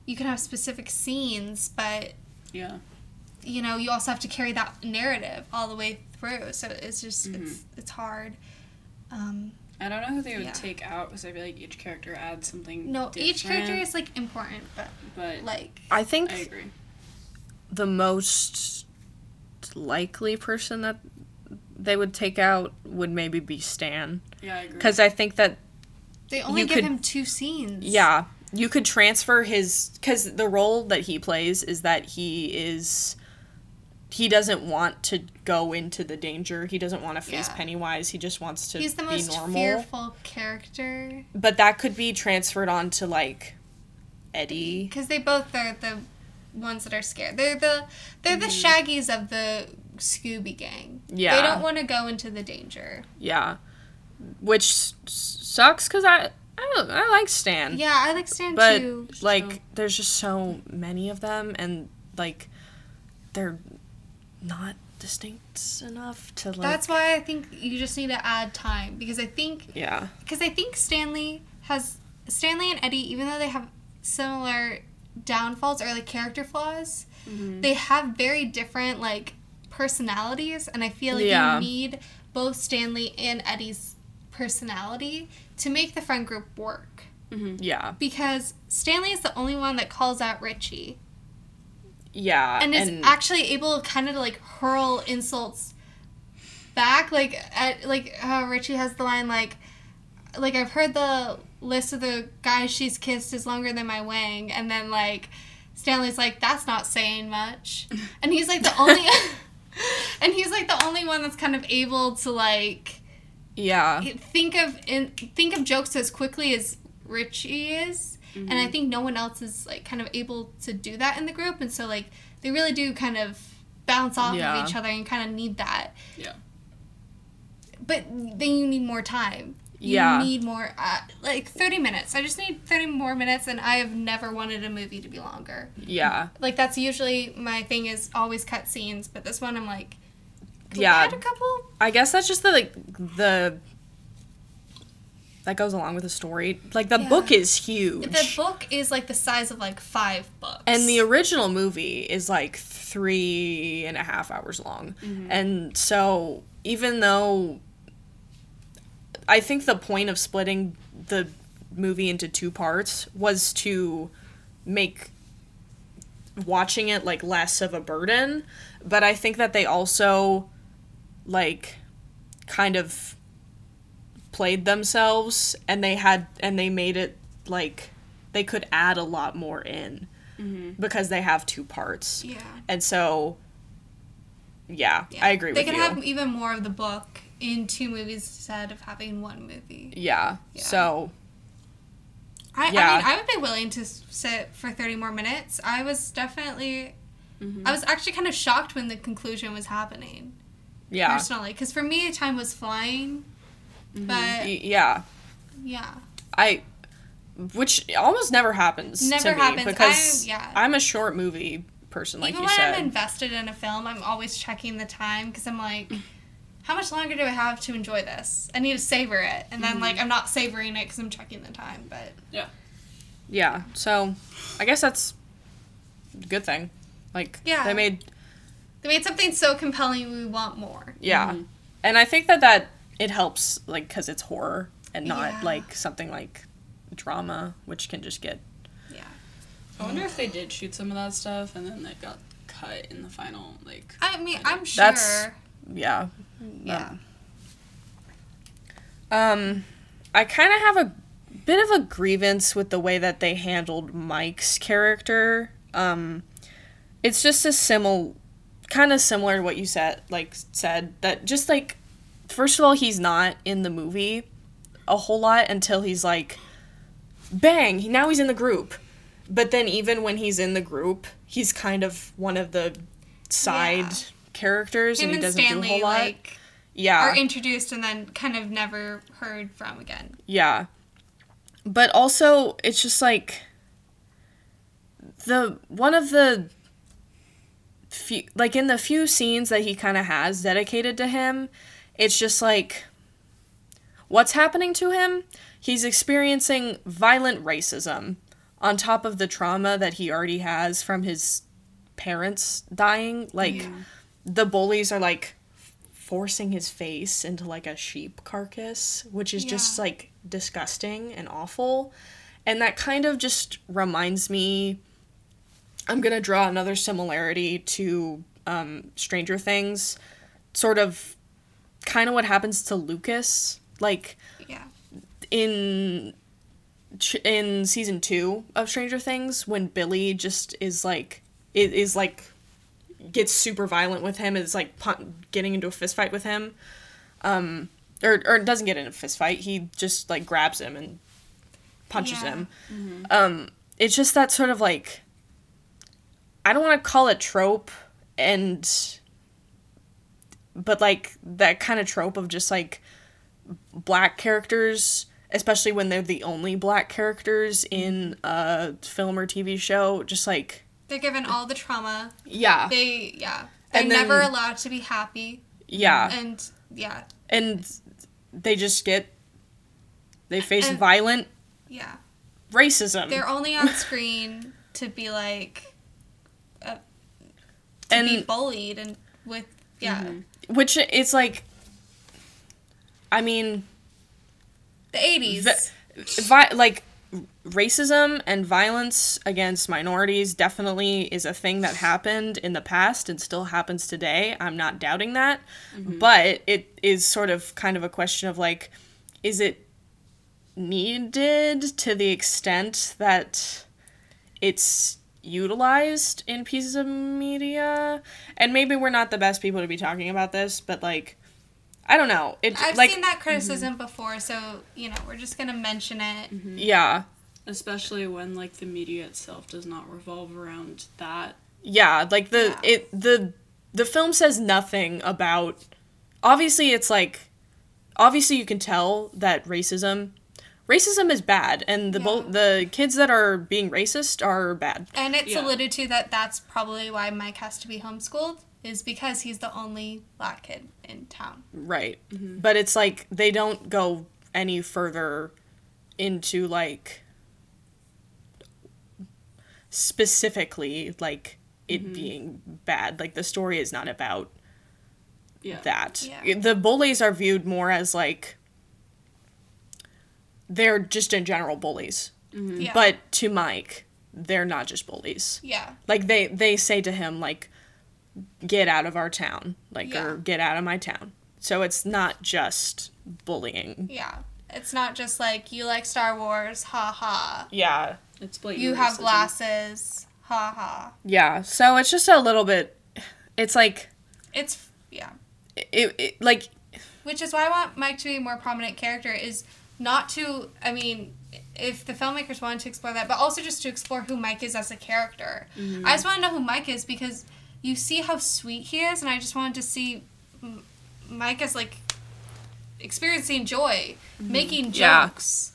you can have specific scenes, but Yeah. you know, you also have to carry that narrative all the way through. So it's just it's it's hard. Um, I don't know who they would Yeah. take out because I feel like each character adds something. no, each character is like important, but But like I think I agree. the most likely person that they would take out would maybe be Stan. Yeah, I agree. Because I think that, they only give could- him two scenes. yeah, you could transfer his. Because the role that he plays is that he is. He doesn't want to go into the danger. He doesn't want to face Yeah. Pennywise. He just wants to He's the most normal. fearful character But that could be transferred on to like Eddie. because they both are the ones that are scared. They're the they're the mm-hmm. Shaggies of the Scooby Gang. Yeah. they don't want to go into the danger. Yeah, which s- sucks because I I, don't- I like Stan. Yeah, I like Stan but too. like So- there's just so many of them and like they're not distinct enough to like. That's why I think you just need to add time because I think Yeah. because I think Stanley has Stanley and Eddie, even though they have similar downfalls or like character flaws, mm-hmm. they have very different like personalities, and I feel like Yeah. you need both Stanley and Eddie's personality to make the friend group work. Mm-hmm. Yeah. Because Stanley is the only one that calls out Richie Yeah. and is actually able kind of like hurl insults back like at like uh, richie has the line like like i've heard the list of the guys she's kissed is longer than my wang and then like stanley's like that's not saying much and he's like the only and he's like the only one that's kind of able to like yeah. think of in think of jokes as quickly as Richie is, and I think no one else is like kind of able to do that in the group, and so like they really do kind of bounce off Yeah. of each other and kind of need that. Yeah. But then you need more time. You Yeah. need more, uh, like thirty minutes. I just need thirty more minutes, and I have never wanted a movie to be longer. Yeah. Like that's usually my thing is always cut scenes, but this one I'm like, Yeah. a couple. I guess that's just the like the that goes along with the story. Like the Yeah. book is huge. The book is like the size of like five books. and the original movie is like three and a half hours long. Mm-hmm. And so even though I think the point of splitting the movie into two parts was to make watching it like less of a burden, but I think that they also like kind of played themselves and they had and they made it like they could add a lot more in mm-hmm. because they have two parts. yeah. And so yeah, I agree they with can you. have even more of the book in two movies instead of having one movie. yeah. Yeah. So I, Yeah. I mean, I would be willing to sit for 30 more minutes. I was definitely. Mm-hmm. I was actually kind of shocked when the conclusion was happening, yeah. personally. Because for me, time was flying. Mm-hmm. But, Y- Yeah. yeah. I which almost never happens Never to me happens. because I- yeah. I'm a short movie person like Even you when said. I'm invested in a film, I'm always checking the time because I'm like, mm. how much longer do I have to enjoy this? I need to savor it. And then, like, mm-hmm. I'm not savoring it because I'm checking the time. But yeah. Yeah. So I guess that's a good thing. Like Yeah. they made they made something so compelling, we want more. yeah. Mm-hmm. And I think that that it helps like cuz it's horror and not Yeah. like something like drama which can just get Yeah. I wonder if they did shoot some of that stuff and then that got cut in the final like I mean, I'm sure. That's- yeah. yeah. Um, I kind of have a bit of a grievance with the way that they handled Mike's character. Um, it's just a simil, kind of similar to what you said, like said that just like, first of all, he's not in the movie a whole lot until he's like, bang, now he's in the group. But then even when he's in the group, he's kind of one of the side Yeah. characters, Him and he doesn't do a Stanley whole lot. like yeah, are introduced and then kind of never heard from again. Yeah. But also it's just like the one of the few like in the few scenes that he kind of has dedicated to him, it's just like what's happening to him? He's experiencing violent racism on top of the trauma that he already has from his parents dying. Like the bullies are like forcing his face into like a sheep carcass, which is just like disgusting and awful. And that kind of just reminds me I'm going to draw another similarity to um, Stranger Things, sort of kind of what happens to Lucas. Like Yeah. in in season two of Stranger Things when Billy just is like it is like gets super violent with him is like getting into a fist fight with him um or or doesn't get in a fist fight he just like grabs him and punches Yeah. him um it's just that sort of like I don't want to call it trope and but like that kind of trope of just like black characters especially when they're the only black characters in a film or TV show just like They're given all the trauma. yeah They, yeah. They're And then- never allowed to be happy. yeah. And yeah, And they just get they face And- violent yeah. racism. They're only on screen to be like uh, to And- be bullied and with yeah which it's like I mean the eighties. vi- like racism and violence against minorities definitely is a thing that happened in the past and still happens today. I'm not doubting that. Mm-hmm. But it is sort of kind of a question of like is it needed to the extent that it's utilized in pieces of media? And maybe we're not the best people to be talking about this, but like I don't know. It I've like seen that criticism before, so you know we're just gonna mention it. Mm-hmm. yeah. Especially when like the media itself does not revolve around that. Yeah, like the Yeah. it the the film says nothing about obviously it's like obviously you can tell that racism racism is bad and the bo- the kids that are being racist are bad. And it's Yeah. alluded to that that's probably why Mike has to be homeschooled is because he's the only black kid in town. Right. Mm-hmm. But it's like they don't go any further into like specifically like it mm-hmm. being bad. Like the story is not about Yeah. that. Yeah. The bullies are viewed more as like they're just in general bullies. Yeah. But to Mike, they're not just bullies. yeah. Like they they say to him like get out of our town, like Yeah. or get out of my town. So it's not just bullying. Yeah. It's not just like you like Star Wars, ha ha. Yeah. It's blatant. You have glasses, ha ha. Yeah. So it's just a little bit it's like It's yeah. it, it like Which is why I want Mike to be a more prominent character is not to I mean if the filmmakers wanted to explore that, but also just to explore who Mike is as a character. Mm-hmm. I just want to know who Mike is because you see how sweet he is, and I just wanted to see Mike as like experiencing joy, mm-hmm. making Yeah. jokes.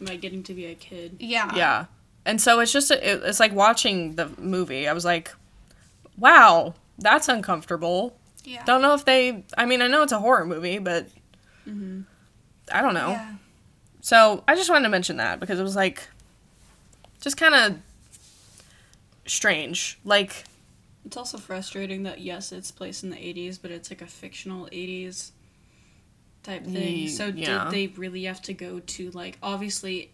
By getting to be a kid. Yeah. yeah. And so it's just it, it's like watching the movie. I was like, "Wow, that's uncomfortable." Yeah. Don't know if they. I mean, I know it's a horror movie, but mm-hmm. I don't know. Yeah. So I just wanted to mention that because it was like, just kind of strange. Like, It's also frustrating that yes, it's placed in the 80s, but it's like a fictional 80s type thing. Ye- So yeah. did they really have to go to like obviously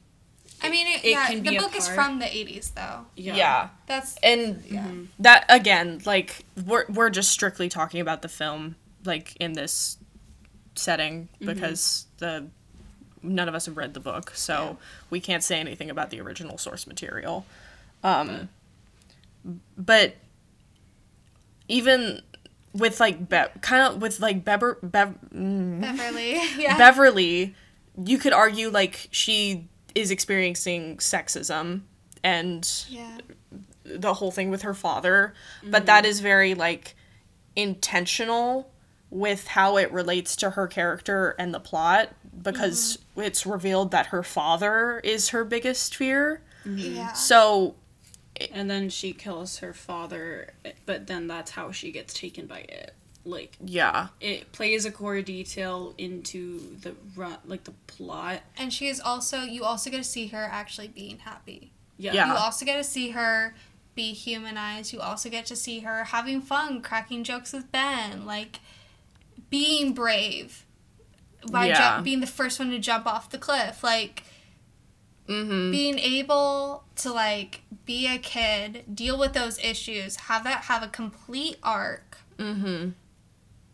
I mean, it, It yeah, can the be a book is from the 80s, though. yeah. yeah. That's and yeah. that again, like we're we're just strictly talking about the film, like in this setting mm-hmm. because the none of us have read the book, so we can't say anything about the original source material. Um, but even with like Be- kind of with like Beber Bev Beverly. Yeah. Beverly, you could argue like she is experiencing sexism and yeah. the whole thing with her father, but that is very like intentional with how it relates to her character and the plot because mm-hmm. it's revealed that her father is her biggest fear. Mm-hmm. Yeah. So, And then she kills her father, but then that's how she gets taken by it. Like yeah. it plays a core detail into the run, like the plot. And she is also, you also get to see her actually being happy. Yeah. Yeah. You also get to see her be humanized. You also get to see her having fun, cracking jokes with Ben, like being brave by Yeah. ju- being the first one to jump off the cliff, like Mm-hmm. being able to like be a kid, deal with those issues, have that have a complete arc, Mm-hmm.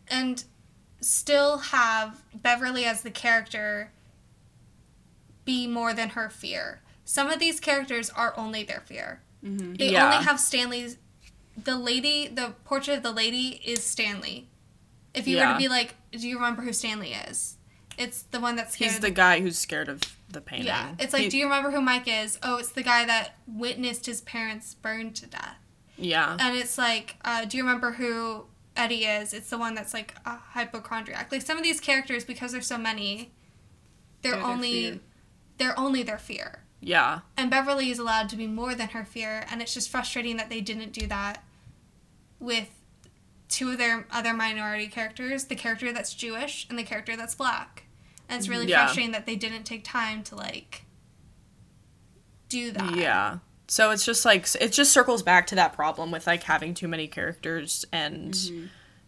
and still have Beverly as the character be more than her fear. Some of these characters are only their fear. Mm-hmm. They Yeah. only have Stanley's. The lady, the portrait of the lady is Stanley. If you were to be like, do you remember who Stanley is? It's the one that's scared. He's the guy who's scared of the painting. yeah. It's like, He- do you remember who Mike is? Oh, it's the guy that witnessed his parents burned to death. yeah. And it's like, uh, do you remember who Eddie is? It's the one that's like a hypochondriac. Like some of these characters, because there's so many, they're, They're only, they're only their fear. Yeah. And Beverly is allowed to be more than her fear, and it's just frustrating that they didn't do that with two of their other minority characters, the character that's Jewish and the character that's black. And it's really Yeah. frustrating that they didn't take time to like do that. Yeah. So it's just like it just circles back to that problem with like having too many characters and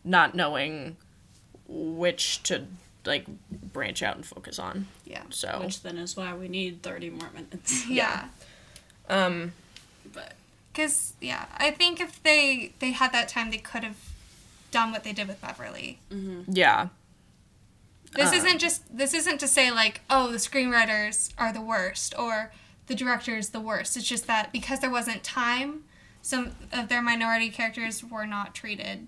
not knowing which to like branch out and focus on. Yeah. So Which then is why we need 30 more minutes. Yeah. um But Cuz yeah, I think if they they had that time they could have done what they did with Beverly. yeah. This Uh. isn't just this isn't to say like, oh, the screenwriters are the worst or the director is the worst. It's just that because there wasn't time, some of their minority characters were not treated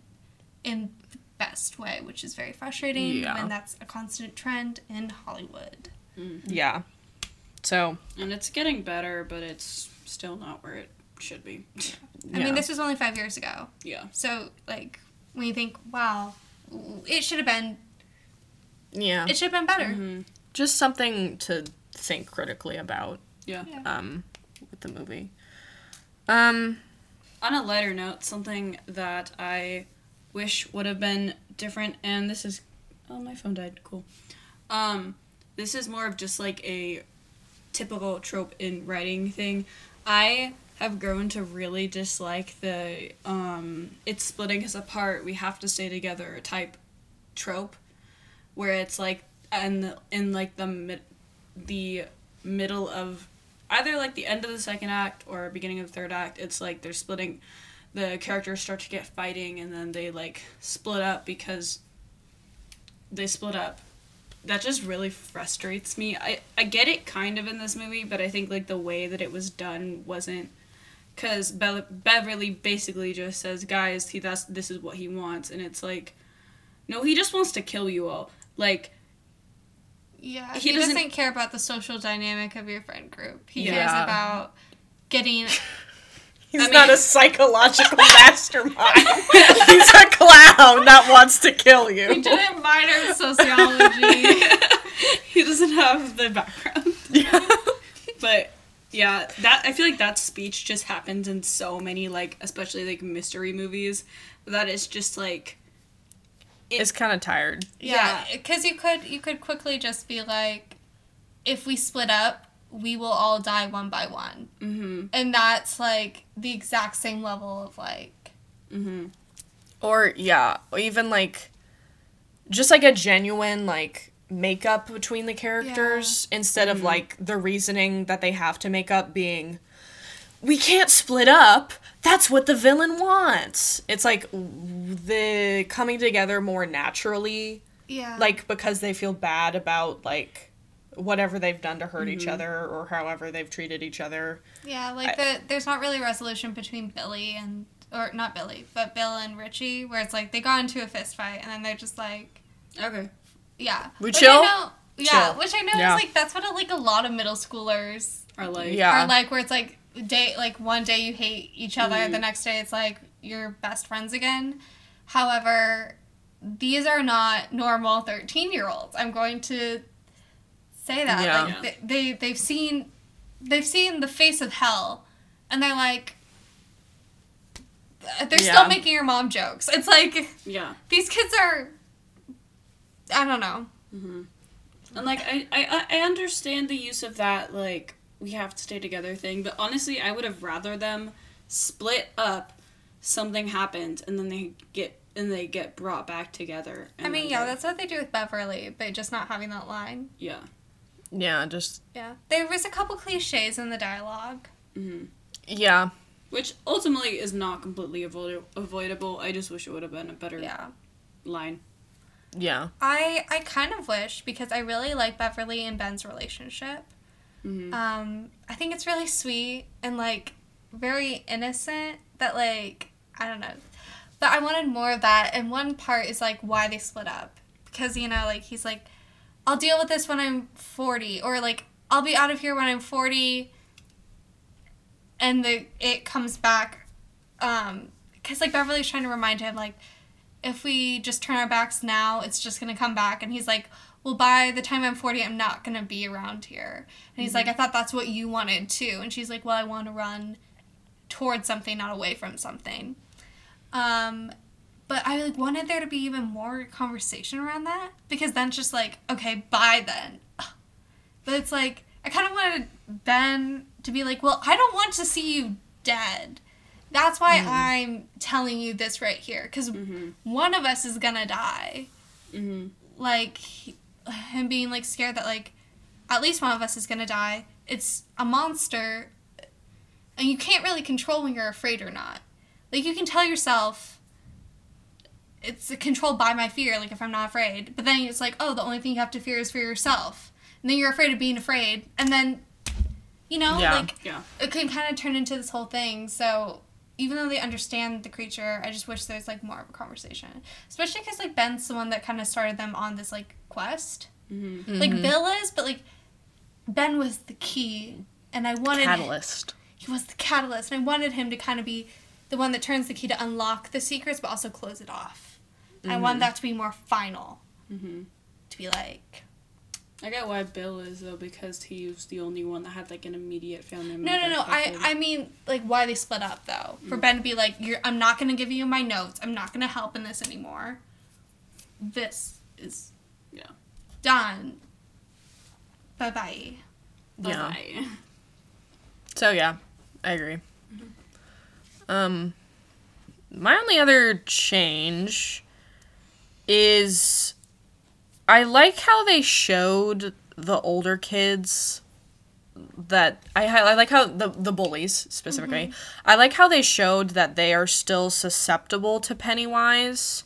in the best way, which is very frustrating Yeah. when that's a constant trend in Hollywood. Yeah. So and it's getting better, but it's still not where it should be. I Yeah. mean, this was only 5 years ago. yeah. So, like when you think, wow, it should have been yeah. it should have been better. Mm-hmm. just something to think critically about Yeah. Yeah. um with the movie. Um On a lighter note, something that I wish would have been different, and this is. Oh, my phone died. Cool. Um, this is more of just like a typical trope in writing thing. I have grown to really dislike the um, it's splitting us apart, we have to stay together type trope, where it's like and in like the mid, the middle of either like the end of the second act or beginning of the third act, it's like they're splitting. The characters start to get fighting, and then they like split up because they split up. That just really frustrates me. I I get it kind of in this movie, but I think like the way that it was done wasn't because Be- Beverly basically just says, "Guys, he that's this is what he wants," and it's like, no, he just wants to kill you all. Like Yeah, He he, doesn't- doesn't, care about the social dynamic of your friend group. He cares about getting. he's I mean- not a psychological mastermind. he's a clown that wants to kill you. He didn't minor in sociology. he doesn't have the background. Yeah. but yeah that i feel like that speech just happens in so many like especially like mystery movies that it's just like It's kind of tired. yeah, because you could you could quickly just be like, if we split up, we will all die one by one, mm-hmm and that's like the exact same level of like. mm-hmm Or yeah, or even like just like a genuine like makeup between the characters instead of mm-hmm. like the reasoning that they have to make up being we can't split up. That's what the villain wants. It's like the coming together more naturally Yeah. like because they feel bad about like whatever they've done to hurt each mm-hmm. other or however they've treated each other. Yeah, like the there's not really resolution between Billy and or not Billy, but Bill and Richie, where it's like they got into a fist fight and then they're just like, okay yeah, We Which I know- yeah, Chill. which I know Yeah. is like that's what like a lot of middle schoolers are like Yeah. are like, where it's like day like one day you hate each other, Mm-hmm. the next day it's like you're best friends again. However, these are not normal thirteen year olds. I'm going to say that Yeah. like Yeah. they, they they've seen they've seen the face of hell, and they're like. They're Yeah. still making your mom jokes. It's like yeah these kids are. I don't know. and like I, I i understand the use of that like we have to stay together thing but honestly i would have rather them split up something happens and then they get and they get brought back together I mean, yeah, they- that's what they do with Beverly, but just not having that line. yeah Yeah, just Yeah. There was a couple cliches in the dialogue. hmm yeah. which ultimately is not completely avoid- avoidable i just wish it would have been a better Yeah. line Yeah. I I kind of wish because I really like Beverly and Ben's relationship. Mhm. Um, I think it's really sweet and like very innocent that like I don't know. But I wanted more of that and one part is like why they split up. Because you know, like he's like I'll deal with this when I'm 40 or like I'll be out of here when I'm 40 and the it comes back um cuz like Beverly's trying to remind him like if we just turn our backs now, it's just going to come back and he's like well, by the time I'm 40, I'm not going to be around here. And he's like, I thought that's what you wanted too. And she's like, well, I want to run towards something, not away from something. Um, but I like wanted there to be even more conversation around that because then it's just like, okay, bye then. But it's like I kind of wanted Ben to be like, well, I don't want to see you dead. That's why I'm telling you this right here because one of us is gonna die. Mm-hmm. Like him being like scared that like at least one of us is gonna die. It's a monster, and you can't really control when you're afraid or not. Like you can tell yourself it's controlled by my fear, like if I'm not afraid. But then it's like, oh, the only thing you have to fear is for yourself. And then you're afraid of being afraid. And then, you know, Yeah. like Yeah. it can kind of turn into this whole thing. So even though they understand the creature, I just wish there's like more of a conversation. Especially because like Ben's the one that kind of started them on this like quest. Mm-hmm. Like Bill is, but like Ben was the key. And I wanted Catalyst. he was the catalyst and i wanted him to kind of be the one that turns the key to unlock the secrets but also close it off i want that to be more final Mm-hmm. to be like I get why Bill is though because he was the only one that had like an immediate family member. no no no i i mean like why they split up though for ben to be like you're i'm not going to give you my notes i'm not going to help in this anymore this is Yeah. done bye-bye Yeah. Bye-bye. So yeah, I agree. Um, my only other change is I like how they showed the older kids that I, I like how the the bullies specifically. I like how they showed that they are still susceptible to Pennywise,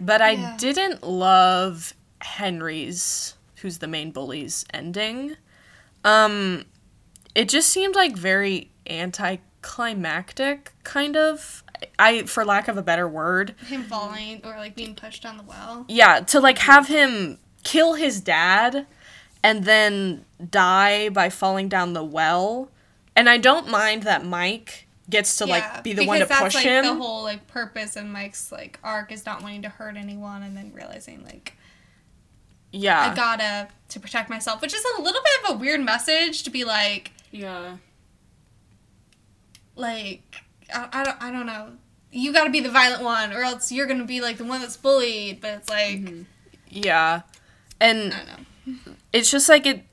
but I Yeah. didn't love Henry's, who's the main bully's ending. Um, it just seemed like very anticlimactic, kind of. I, for lack of a better word, him falling or like being pushed on the well yeah, to like have him kill his dad and then die by falling down the well. And I don't mind that Mike gets to like be the one to because push that's, him. like, The whole like purpose of Mike's like arc is not wanting to hurt anyone, and then realizing like yeah. I gotta to protect myself, which is a little bit of a weird message to be like Yeah. like I, I don't I don't know. You gotta be the violent one, or else you're gonna be like the one that's bullied. But it's like mm-hmm. yeah. And I don't know. it's just like it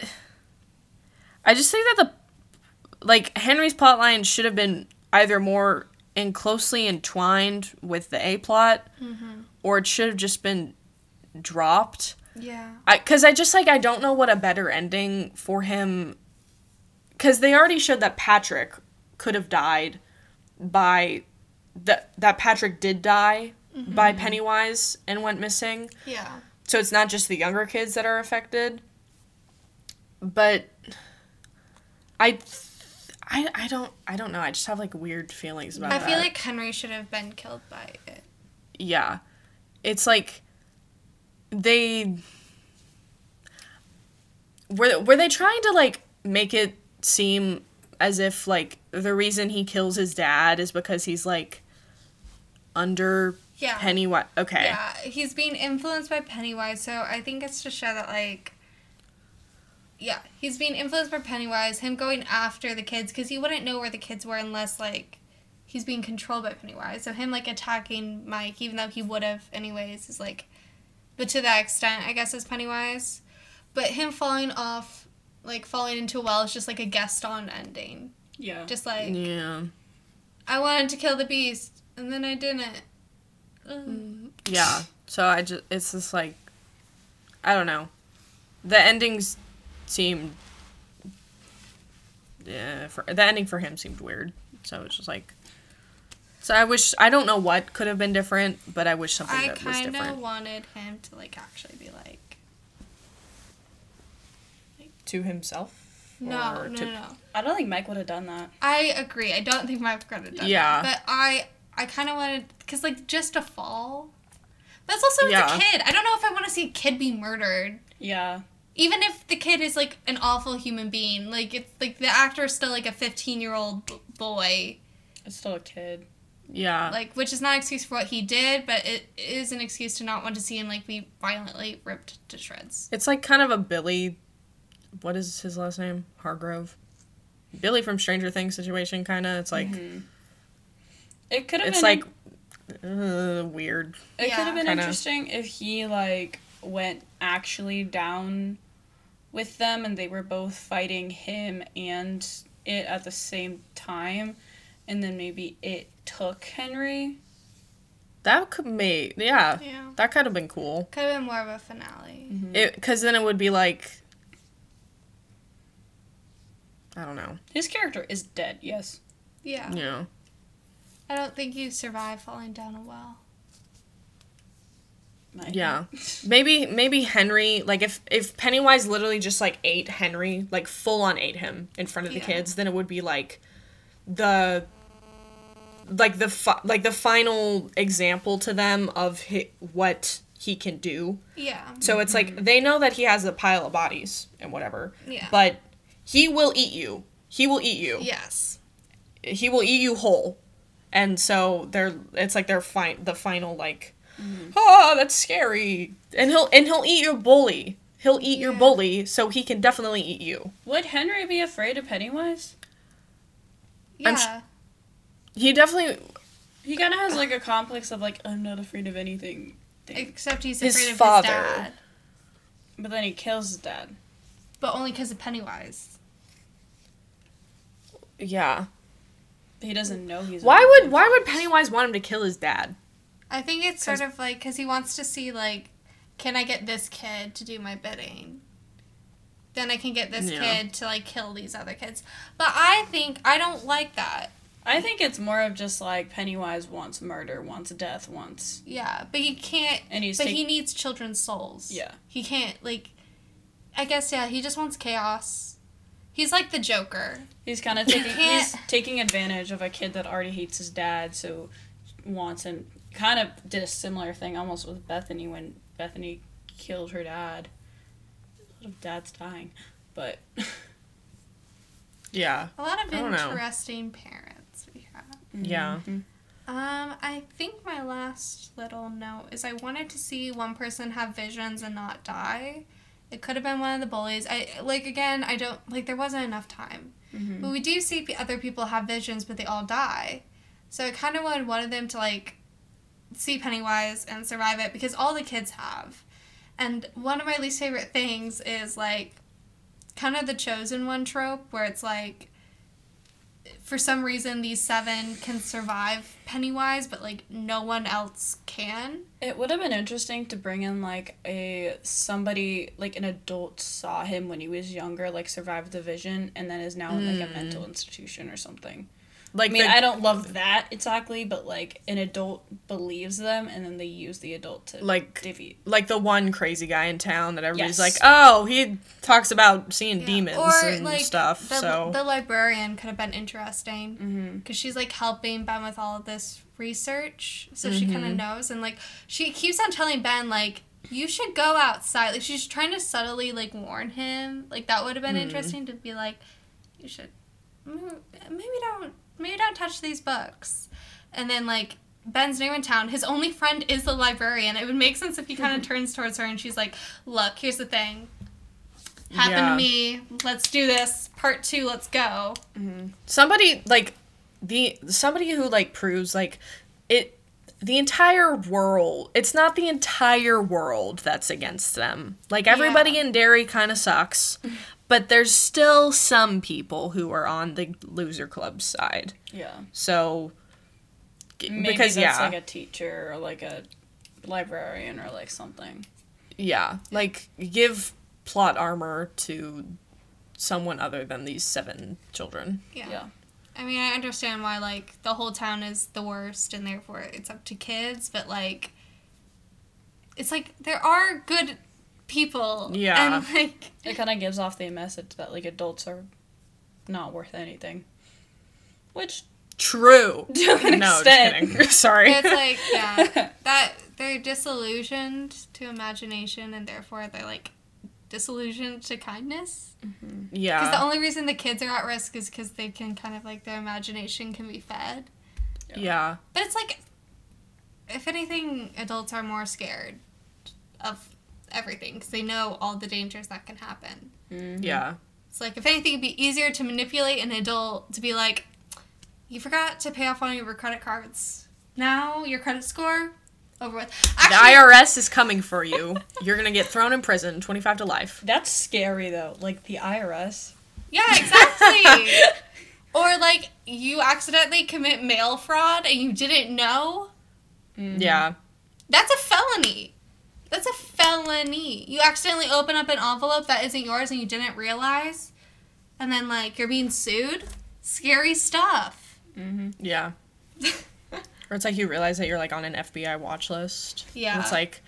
I just think that the like Henry's plotline should have been either more and closely entwined with the A plot mm-hmm. or it should have just been dropped. Yeah. I cuz I just like I don't know what a better ending for him cuz they already showed that Patrick could have died by that that Patrick did die mm-hmm. by Pennywise and went missing Yeah. so it's not just the younger kids that are affected but i i, I don't i don't know i just have like weird feelings about it. I that feel like Henry should have been killed by it. yeah it's like they were were they trying to like make it seem as if like the reason he kills his dad is because he's like under Yeah. Pennywise okay Yeah, he's being influenced by Pennywise, so I think it's to show that like yeah, he's being influenced by Pennywise, him going after the kids cuz he wouldn't know where the kids were unless like he's being controlled by Pennywise. So him like attacking Mike even though he would have anyways is like but to that extent, I guess is Pennywise. But him falling off like falling into a well is just like a Gaston ending. Yeah. Just like yeah I wanted to kill the beast and then I didn't. Ugh. Mm, yeah. So I just it's just like I don't know. The endings seemed yeah, for the ending for him seemed weird. So it's just like so I wish I don't know what could have been different, but I wish something I that was kind of wanted him to like actually be like to himself. No, Or no, to- no, no. I don't think Mike would have done that. I agree. I don't think Mike would have done Yeah. that. Yeah. But I, I kind of wanted because like just a fall. That's also as Yeah. a kid. I don't know if I want to see a kid be murdered. Yeah. Even if the kid is like an awful human being, like it's like the actor is still like a fifteen year old boy, It's still a kid. Yeah. like which is not an excuse for what he did, but it is an excuse to not want to see him like be violently ripped to shreds. it's like kind of a Billy what is his last name? Hargrove. Billy from Stranger Things situation kind of. It's like Mm-hmm. It could have it's been like uh, weird. It Yeah. could have been Kinda. interesting if he like went actually down with them and they were both fighting him and it at the same time and then maybe it took Henry. That could make yeah, Yeah. that could have been cool. Could have been more of a finale. It because then it would be like I don't know. His character is dead, yes. Yeah. Yeah. I don't think you survive falling down a well. Might. Yeah. Maybe maybe Henry like if if Pennywise literally just like ate Henry, like full on ate him in front of the Yeah. kids, then it would be like the like the fi- like the final example to them of hi- what he can do. Yeah. So it's like mm-hmm. they know that he has a pile of bodies and whatever. Yeah. But he will eat you. He will eat you. Yes. He will eat you whole. And so they're it's like their fi- the final like oh that's scary. And he'll and he'll eat your bully. He'll eat your bully so he can definitely eat you. Would Henry be afraid of Pennywise? I'm sh- Yeah. He definitely He kind of has like a complex of like I'm not afraid of anything. thing. Except he's His afraid of father. his dad. But then he kills his dad. But only because of Pennywise. Yeah. He doesn't know he's. Why would why would Pennywise want him to kill his dad? I think it's sort of like because he wants to see like, can I get this kid to do my bidding? Then I can get this Yeah. kid to like kill these other kids. But I think I don't like that. I think it's more of just like Pennywise wants murder, wants death, wants. Yeah, but he can't. And he's but take- he needs children's souls. Yeah. He can't like. I guess yeah. He just wants chaos. He's like the Joker. He's kind of taking he's taking advantage of a kid that already hates his dad, so wants and kind of did a similar thing almost with Bethany when Bethany killed her dad. A lot of dads dying, but Yeah. A lot of I don't know. interesting parents we have. Yeah. Mhm. Um, I think my last little note is I wanted to see one person have visions and not die. It could have been one of the bullies. I like again. I don't like. There wasn't enough time, Mhm. but we do see p- other people have visions, but they all die. So I kind of wanted one of them to like see Pennywise and survive it because all the kids have. And one of my least favorite things is like kind of the chosen one trope where it's like for some reason these seven can survive Pennywise, but like no one else can. It would have been interesting to bring in like a somebody like an adult saw him when he was younger, like survived the vision, and then is now in like a mental mm. institution or something. Like I mean, the- I don't love that exactly, but like an adult believes them, and then they use the adult to Like- defeat. like the one crazy guy in town that everybody's Yes. like, oh, he talks about seeing Yeah. demons or and like stuff. The, so the librarian could have been interesting Mm-hmm. because she's like helping Ben with all of this research, so she kind of Mm-hmm. knows, and like she keeps on telling Ben like. You should go outside. Like she's trying to subtly like warn him. Like that would have been Hmm. interesting to be like, you should mm, maybe don't maybe don't touch these books. And then like Ben's new in town. His only friend is the librarian. It would make sense if he kind of turns towards her and she's like, "Look, here's the thing. Happened Yeah. to me. Let's do this. Part two. Let's go." Mm-hmm. somebody like the somebody who like proves like it the entire world it's not the entire world that's against them like everybody Yeah. in Derry kind of sucks but there's still some people who are on the loser club side Yeah, so g- maybe because that's yeah like a teacher or like a librarian or like something. yeah like give plot armor to someone other than these seven children Yeah. Yeah. I mean, I understand why like the whole town is the worst and therefore it's up to kids, but like it's like there are good people. Yeah. And like It kind of gives off the message that like adults are not worth anything, which true to an no just extent. kidding sorry it's like yeah, that they're disillusioned to imagination and therefore they're like disillusioned to kindness. Mm-hmm. yeah Because the only reason the kids are at risk is because they can kind of like their imagination can be fed. yeah But it's like, if anything, adults are more scared of everything because they know all the dangers that can happen. Mm-hmm. yeah It's like, if anything, it'd be easier to manipulate an adult to be like, you forgot to pay off one of your credit cards. Now your credit score over with. The IRS is coming for you. You're gonna get thrown in prison, 25 to life. That's scary though. Like the IRS. yeah, exactly. or like you accidentally commit mail fraud and you didn't know. Mm-hmm. Yeah. That's a felony. That's a. You accidentally open up an envelope that isn't yours and you didn't realize, and then like you're being sued. Scary stuff. Yeah. or it's like you realize that you're like on an FBI watch list. And Yeah. It's like,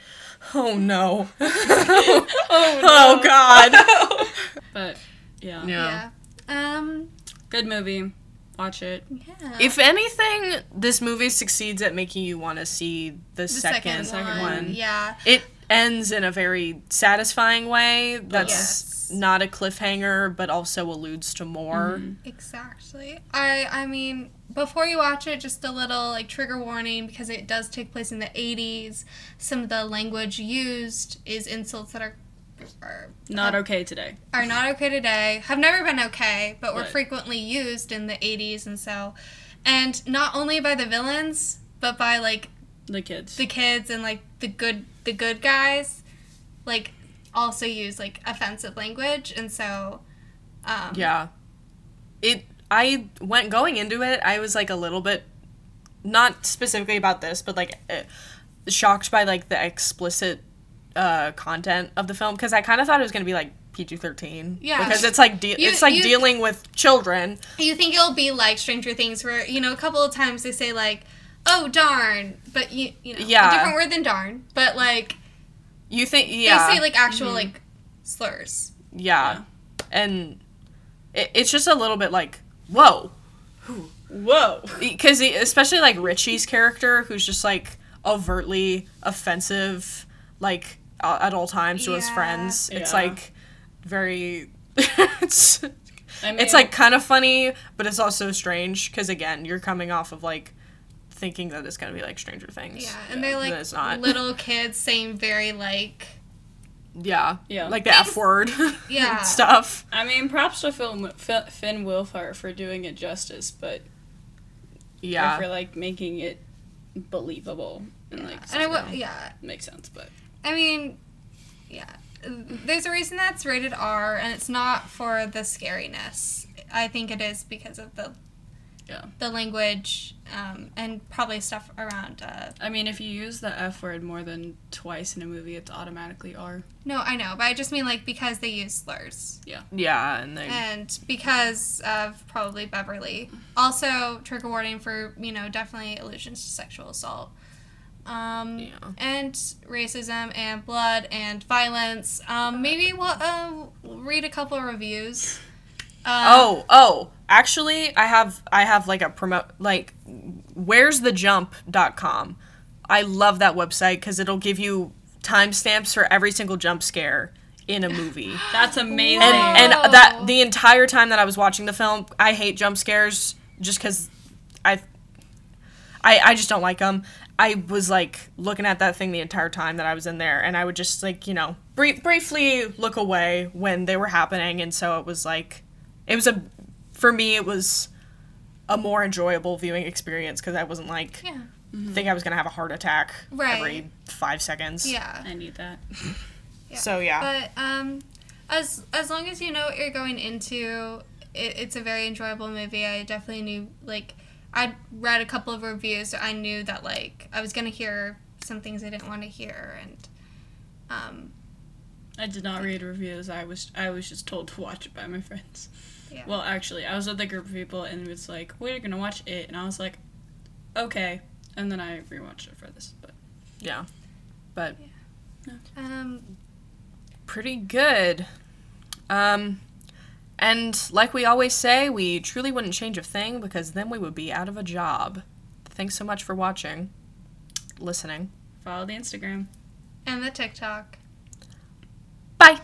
oh no. oh, God. But yeah. Yeah. Yeah. Um. Good movie. Watch it. Yeah. If anything, this movie succeeds at making you want to see the, the second, second one. Yeah. It ends in a very satisfying way that's Yes. not a cliffhanger, but also alludes to more. Mm-hmm. Exactly. I I mean, before you watch it, just a little like trigger warning because it does take place in the 80s. Some of the language used is insults that are are, Not uh, okay today. are not okay today. Have never been okay, but were Right. frequently used in the 80s and so and not only by the villains, but by like The kids. the kids and like the good the good guys like also use like offensive language and so um Yeah. It I went going into it, I was like a little bit not specifically about this, but like uh, shocked by like the explicit uh content of the film because I kind of thought it was going to be like PG-13 Yeah. because it's like de- You- it's like you- dealing with children. You think it'll be like Stranger Things, where you know a couple of times they say like, "Oh darn," but you you know Yeah. a different word than darn, but like You think yeah. they say like actual like slurs. yeah. And it, it's just a little bit like, whoa. Whoa. because especially like Richie's character, who's just like overtly offensive, like uh, at all times to his friends. It's Yeah. like very. it's I mean, it's like kind of funny, but it's also strange because again, you're coming off of like thinking that it's gonna be like Stranger Things. Yeah, and they're like it's not. little kids saying very like Yeah. Yeah. Like the F word. Yeah. stuff. I mean, props to Finn, Finn Finn Wolfhard for doing it justice, but Yeah. for like making it believable and like and I something w- yeah, makes sense. But I mean, yeah. There's a reason that's rated R, and it's not for the scariness. I think it is because of the Yeah. the language um, and probably stuff around. Uh, I mean, if you use the F word more than twice in a movie, it's automatically R. no, I know, but I just mean like because they use slurs. Yeah, Yeah, and they and because of probably Beverly. Also, trigger warning for you know definitely allusions to sexual assault, um, Yeah. and racism and blood and violence. Um, maybe we'll uh, read a couple of reviews. Uh, Oh, oh, actually I have I have like a promote like where's the jump.com. I love that website cuz it'll give you timestamps for every single jump scare in a movie. That's amazing. and and that the entire time that I was watching the film, I hate jump scares just cuz I I I just don't like them. I was like looking at that thing the entire time that I was in there and I would just like, you know, brie- briefly look away when they were happening and so it was like it was a for me it was a more enjoyable viewing experience cuz I wasn't like Yeah. think I was going to have a heart attack Right. every 5 seconds. Yeah. I need that. Yeah. So yeah. But um, as as long as you know what you're going into, it, it's a very enjoyable movie. I definitely knew like I read a couple of reviews. So I knew that like I was gonna hear some things I didn't want to hear, and um, I did not read reviews. I was I was just told to watch it by my friends. Yeah. Well, actually, I was with a group of people and it was like, "We're gonna watch it," and I was like, "Okay," and then I rewatched it for this. But yeah. But um, pretty good. Um, and like we always say, we truly wouldn't change a thing because then we would be out of a job. Thanks so much for watching, listening. follow the Instagram. and the TikTok. Bye.